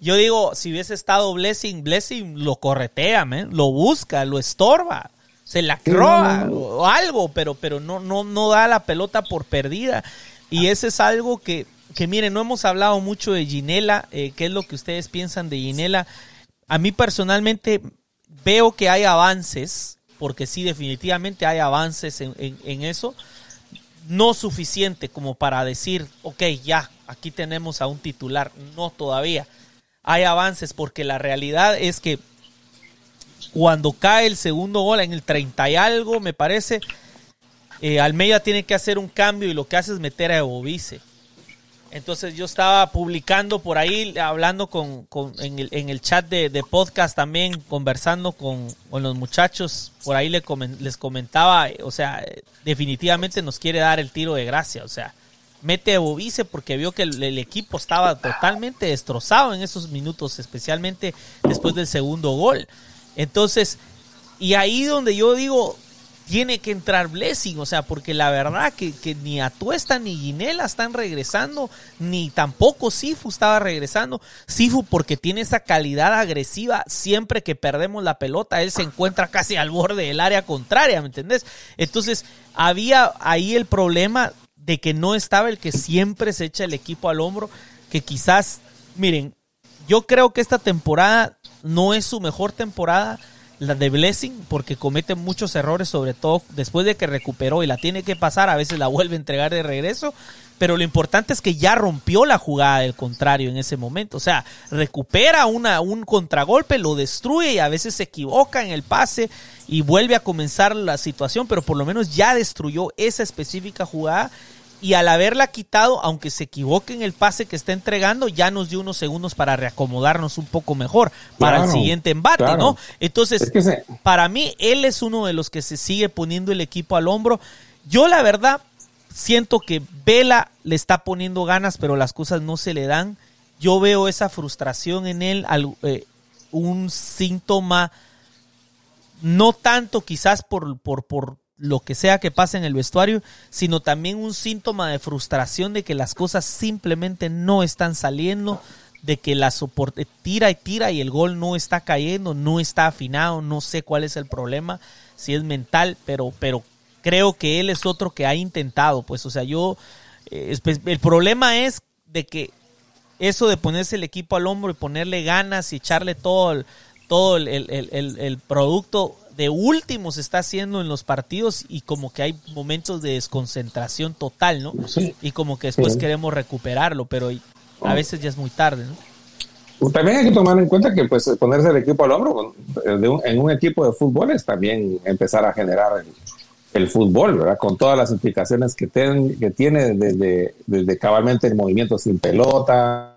Yo digo, si hubiese estado Blessing, Blessing lo corretea, lo busca, lo estorba, se la croa o algo, pero, pero no, no, no da la pelota por perdida. Y ese es algo que, que miren, no hemos hablado mucho de Ginela, eh, qué es lo que ustedes piensan de Ginela. A mí personalmente veo que hay avances, porque sí, definitivamente hay avances en, en eso, no suficiente como para decir, ok, ya, aquí tenemos a un titular, no todavía hay avances, porque la realidad es que cuando cae el segundo gol en el 30 y algo, me parece, eh, Almeida tiene que hacer un cambio y lo que hace es meter a Evovice. Entonces yo estaba publicando por ahí, hablando con, en, el, chat de, podcast también, conversando con, los muchachos, por ahí les comentaba, o sea, definitivamente nos quiere dar el tiro de gracia, o sea, mete a Bovice porque vio que el, equipo estaba totalmente destrozado en esos minutos, especialmente después del segundo gol. Entonces, y ahí donde yo digo, tiene que entrar Blessing, o sea, porque la verdad que, ni Atuesta ni Ginela están regresando, ni tampoco Sifu estaba regresando. Sifu porque tiene esa calidad agresiva, siempre que perdemos la pelota, él se encuentra casi al borde del área contraria, ¿me entendés? Entonces, había ahí el problema de que no estaba el que siempre se echa el equipo al hombro, que quizás, miren, yo creo que esta temporada no es su mejor temporada, la de Blessing, porque comete muchos errores, sobre todo después de que recuperó y la tiene que pasar, a veces la vuelve a entregar de regreso, pero lo importante es que ya rompió la jugada del contrario en ese momento. O sea, recupera una, un contragolpe, lo destruye y a veces se equivoca en el pase y vuelve a comenzar la situación, pero por lo menos ya destruyó esa específica jugada y al haberla quitado, aunque se equivoque en el pase que está entregando, ya nos dio unos segundos para reacomodarnos un poco mejor para el siguiente embate, ¿no? Entonces, para mí, él es uno de los que se sigue poniendo el equipo al hombro. Yo, la verdad, siento que Vela le está poniendo ganas, pero las cosas no se le dan. Yo veo esa frustración en él, eh, un síntoma, no tanto quizás por, por, por lo que sea que pase en el vestuario, sino también un síntoma de frustración de que las cosas simplemente no están saliendo, de que la soporte tira y tira y el gol no está cayendo, no está afinado, no sé cuál es el problema, si es mental, pero, pero creo que él es otro que ha intentado, pues, o sea, yo, eh, el problema es de que eso de ponerse el equipo al hombro y ponerle ganas y echarle todo el, todo el, el producto de último se está haciendo en los partidos y como que hay momentos de desconcentración total, ¿no? Y como que después queremos recuperarlo, pero a oh. veces ya es muy tarde, ¿no? Pues también hay que tomar en cuenta que pues ponerse el equipo al hombro en un equipo de fútbol es también empezar a generar el, fútbol, ¿verdad? Con todas las implicaciones que, que tiene desde, desde cabalmente el movimiento sin pelota,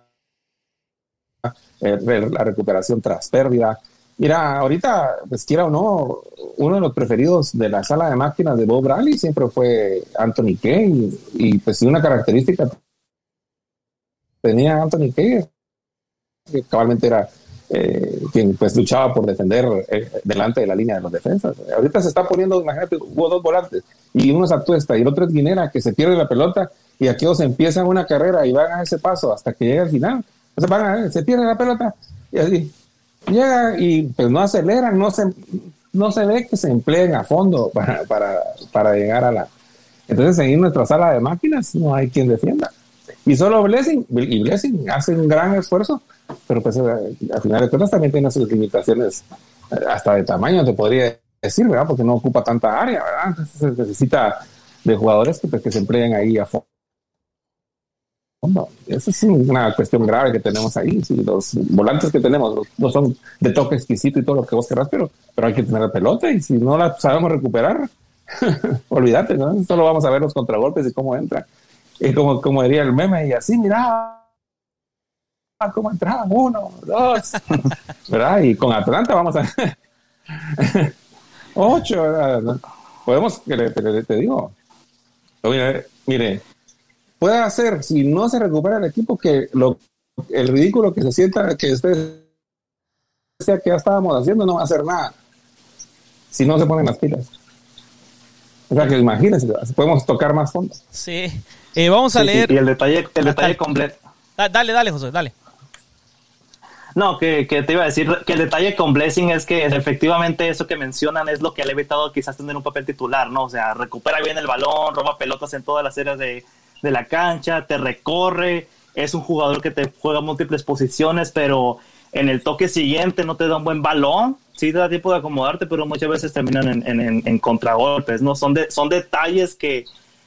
eh, la recuperación tras pérdida, Mira, ahorita, pues quiera o no, uno de los preferidos de la sala de máquinas de Bob Bradley siempre fue Anthony Kane. Y, pues una característica tenía Anthony Kane, que cabalmente era eh, quien pues luchaba por defender eh, delante de la línea de los defensas. Ahorita se está poniendo, imagínate, hubo dos volantes y uno es Atuesta y el otro es Guinera, que se pierde la pelota y se empiezan una carrera y van a ese paso hasta que llega al final. Se pierde la pelota y así llega y pues no aceleran, no se, no se ve que se empleen a fondo para, para, para llegar a la... Entonces en nuestra sala de máquinas no hay quien defienda. Y solo Blessing, y Blessing hace un gran esfuerzo, pero pues eh, al final de cuentas también tiene sus limitaciones eh, hasta de tamaño, te podría decir, ¿verdad? Porque no ocupa tanta área, ¿verdad? Entonces se necesita de jugadores que, pues, que se empleen ahí a fondo. Esa es una cuestión grave que tenemos ahí. los volantes que tenemos no son de toque exquisito y todo lo que vos querrás, pero, pero hay que tener la pelota y si no la sabemos recuperar, olvídate, ¿no? Solo vamos a ver los contragolpes y cómo entra. Y como, como diría el meme, y así, mira, cómo entraba, uno, dos, ¿verdad? Y con Atlanta vamos a... ocho, ¿verdad? Podemos, te, te digo, mire, mire puede hacer, si no se recupera el equipo, que lo, el ridículo que se sienta, que usted sea que ya estábamos haciendo, no va a hacer nada. Si no se ponen las pilas. O sea que imagínense, podemos tocar más fondo. Sí. Eh, vamos a leer. Y, el detalle, el detalle completo. Dale, dale, José, dale. No, que, que, te iba a decir que el detalle con Blessing es que efectivamente eso que mencionan es lo que le ha evitado quizás tener un papel titular, ¿no? O sea, recupera bien el balón, roba pelotas en todas las áreas de, de la cancha, te recorre, es un jugador que te juega múltiples posiciones, pero en el toque siguiente no te da un buen balón, sí te da tiempo de acomodarte, pero muchas veces terminan en, en, contragolpes, ¿no? Son, de, son detalles que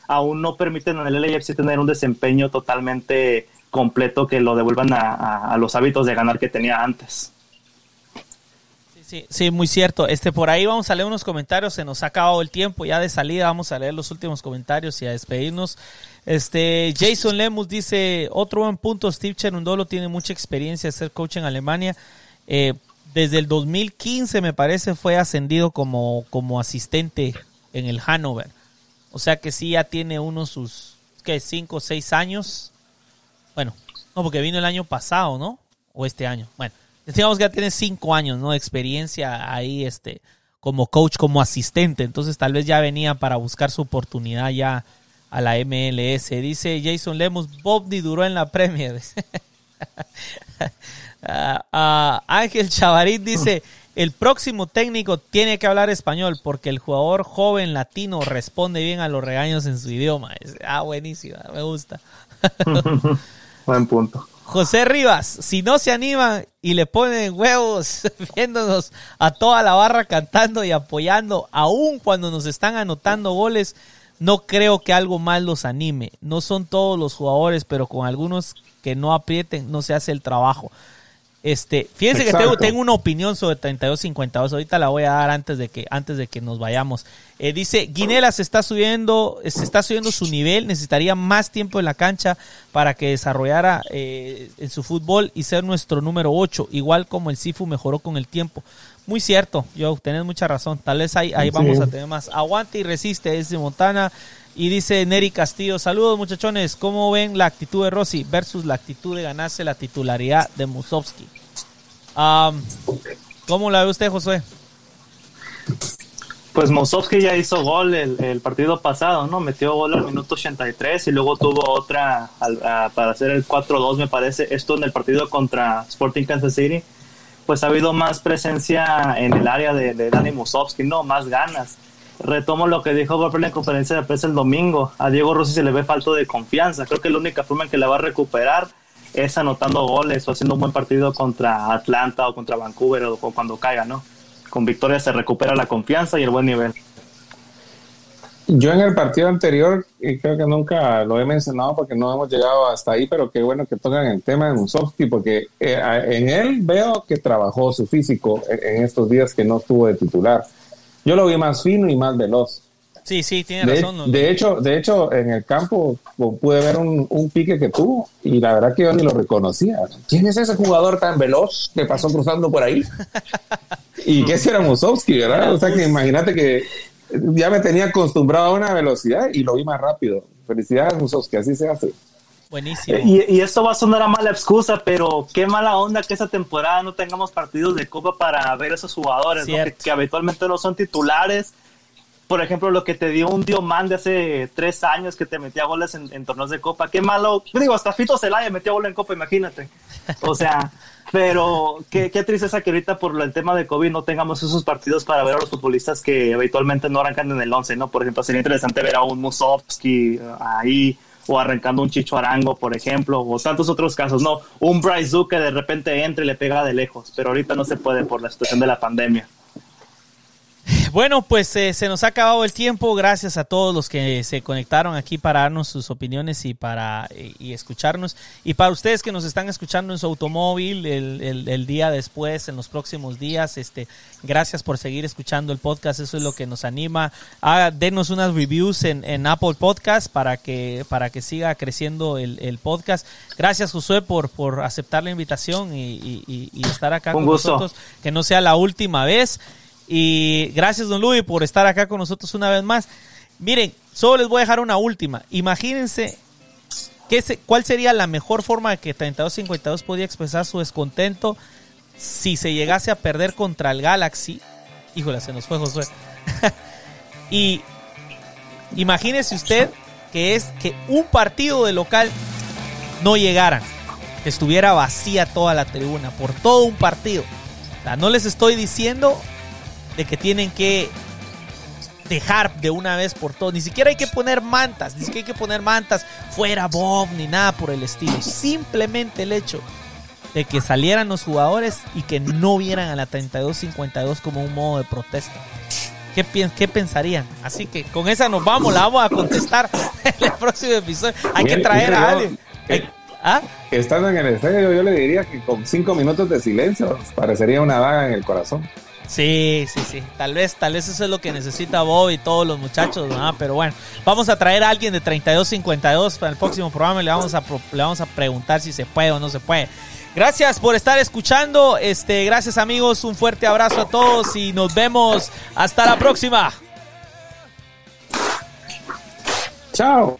aún no permiten en el LAFC tener un desempeño totalmente completo que lo devuelvan a, a los hábitos de ganar que tenía antes. Sí, sí, muy cierto. Este, por ahí vamos a leer unos comentarios. Se nos ha acabado el tiempo ya de salida. Vamos a leer los últimos comentarios y a despedirnos. Este, Jason Lemus dice, otro buen punto, Steve Cherundolo tiene mucha experiencia de ser coach en Alemania. Eh, desde el 2015 me parece fue ascendido como, como asistente en el Hannover. O sea que sí ya tiene unos sus, ¿qué? Cinco o seis años. Bueno, no, porque vino el año pasado, ¿no? O este año. Bueno, Decíamos que ya tiene cinco años, ¿no? De experiencia ahí, este, como coach, como asistente. Entonces tal vez ya venía para buscar su oportunidad ya a la MLS. Dice Jason Lemus, Bob ni duró en la Premier. Ah, ah, Ángel Chavarín dice, el próximo técnico tiene que hablar español porque el jugador joven latino responde bien a los regaños en su idioma. Ah, buenísima, me gusta. Buen punto. José Rivas, si no se animan y le ponen huevos viéndonos a toda la barra cantando y apoyando, aun cuando nos están anotando goles, no creo que algo más los anime. No son todos los jugadores, pero con algunos que no aprieten no se hace el trabajo. Este, fíjense que tengo, tengo, una opinión sobre 32-52. Ahorita la voy a dar antes de que, antes de que nos vayamos. Eh, dice, Guinela se está subiendo, se está subiendo su nivel, necesitaría más tiempo en la cancha para que desarrollara eh, en su fútbol y ser nuestro número 8, igual como el Sifu mejoró con el tiempo. Muy cierto, yo tenés mucha razón. Tal vez ahí, ahí vamos a tener más. Aguante y resiste, es de Montana. Y dice Neri Castillo, saludos muchachones, ¿cómo ven la actitud de Rossi versus la actitud de ganarse la titularidad de Musovski? ¿Cómo la ve usted, José? Pues Musovski ya hizo gol el, partido pasado, ¿no? Metió gol al minuto 83 y luego tuvo otra para hacer el 4-2, me parece. Esto en el partido contra Sporting Kansas City. Pues ha habido más presencia en el área de, de Dani Musovski, ¿no? Más ganas retomo lo que dijo Barber en la conferencia de prensa el domingo. A Diego Rossi se le ve falto de confianza. Creo que la única forma en que la va a recuperar es anotando goles o haciendo un buen partido contra Atlanta o contra Vancouver o, cuando caiga, ¿no? Con victoria se recupera la confianza y el buen nivel. Yo en el partido anterior, y creo que nunca lo he mencionado porque no hemos llegado hasta ahí, pero qué bueno que tocan el tema de Musovski, porque eh, en él veo que trabajó su físico en estos días que no estuvo de titular yo lo vi más fino y más veloz. Sí, sí, tiene razón. De hecho, de hecho, en el campo pude ver un, pique que tuvo y la verdad que yo ni lo reconocía. ¿Quién es ese jugador tan veloz que pasó cruzando por ahí? y que ese era Musowski, ¿verdad? O sea que imagínate que ya me tenía acostumbrado a una velocidad y lo vi más rápido. Felicidades, Musowski, así se hace. Buenísimo. Y, y, esto va a sonar a mala excusa, pero qué mala onda que esa temporada no tengamos partidos de Copa para ver a esos jugadores ¿no? que, que, habitualmente no son titulares. Por ejemplo, lo que te dio un Diomán de hace tres años que te metía goles en, en torneos de Copa. Qué malo. Digo, hasta Fito Celaya metió gol en Copa, imagínate. O sea, pero qué, qué tristeza que ahorita por el tema de COVID no tengamos esos partidos para ver a los futbolistas que habitualmente no arrancan en el 11, ¿no? Por ejemplo, sería interesante ver a un Musovski ahí o arrancando un Chicho Arango, por ejemplo, o tantos otros casos, no, un Bryce Duke que de repente entra y le pega de lejos, pero ahorita no se puede por la situación de la pandemia. Bueno, pues eh, se nos ha acabado el tiempo. Gracias a todos los que se conectaron aquí para darnos sus opiniones y para y, y escucharnos. Y para ustedes que nos están escuchando en su automóvil el, el, el, día después, en los próximos días, este, gracias por seguir escuchando el podcast. Eso es lo que nos anima. Ah, denos unas reviews en, en, Apple Podcast para que para que siga creciendo el, el podcast. Gracias Josué por por aceptar la invitación y, y, y estar acá Un con gusto. nosotros. Que no sea la última vez. Y gracias, don Luis, por estar acá con nosotros una vez más. Miren, solo les voy a dejar una última. Imagínense qué se, cuál sería la mejor forma de que 3252 podía expresar su descontento si se llegase a perder contra el Galaxy. Híjole, se nos fue Josué. y imagínese usted que es que un partido de local no llegara, que estuviera vacía toda la tribuna por todo un partido. No les estoy diciendo de que tienen que dejar de una vez por todas. Ni siquiera hay que poner mantas, ni siquiera hay que poner mantas fuera Bob, ni nada por el estilo. Simplemente el hecho de que salieran los jugadores y que no vieran a la 32-52 como un modo de protesta. ¿Qué, ¿Qué, pensarían? Así que con esa nos vamos, la vamos a contestar en el próximo episodio. Hay que traer a alguien. Hay, ¿Ah? Estando en el estadio, yo le diría que con cinco minutos de silencio parecería una vaga en el corazón. Sí, sí, sí. Tal vez, tal vez eso es lo que necesita Bob y todos los muchachos, ¿no? Pero bueno, vamos a traer a alguien de 32-52 para el próximo programa y le vamos, a, le vamos a preguntar si se puede o no se puede. Gracias por estar escuchando. Este, gracias amigos, un fuerte abrazo a todos y nos vemos hasta la próxima. Chao.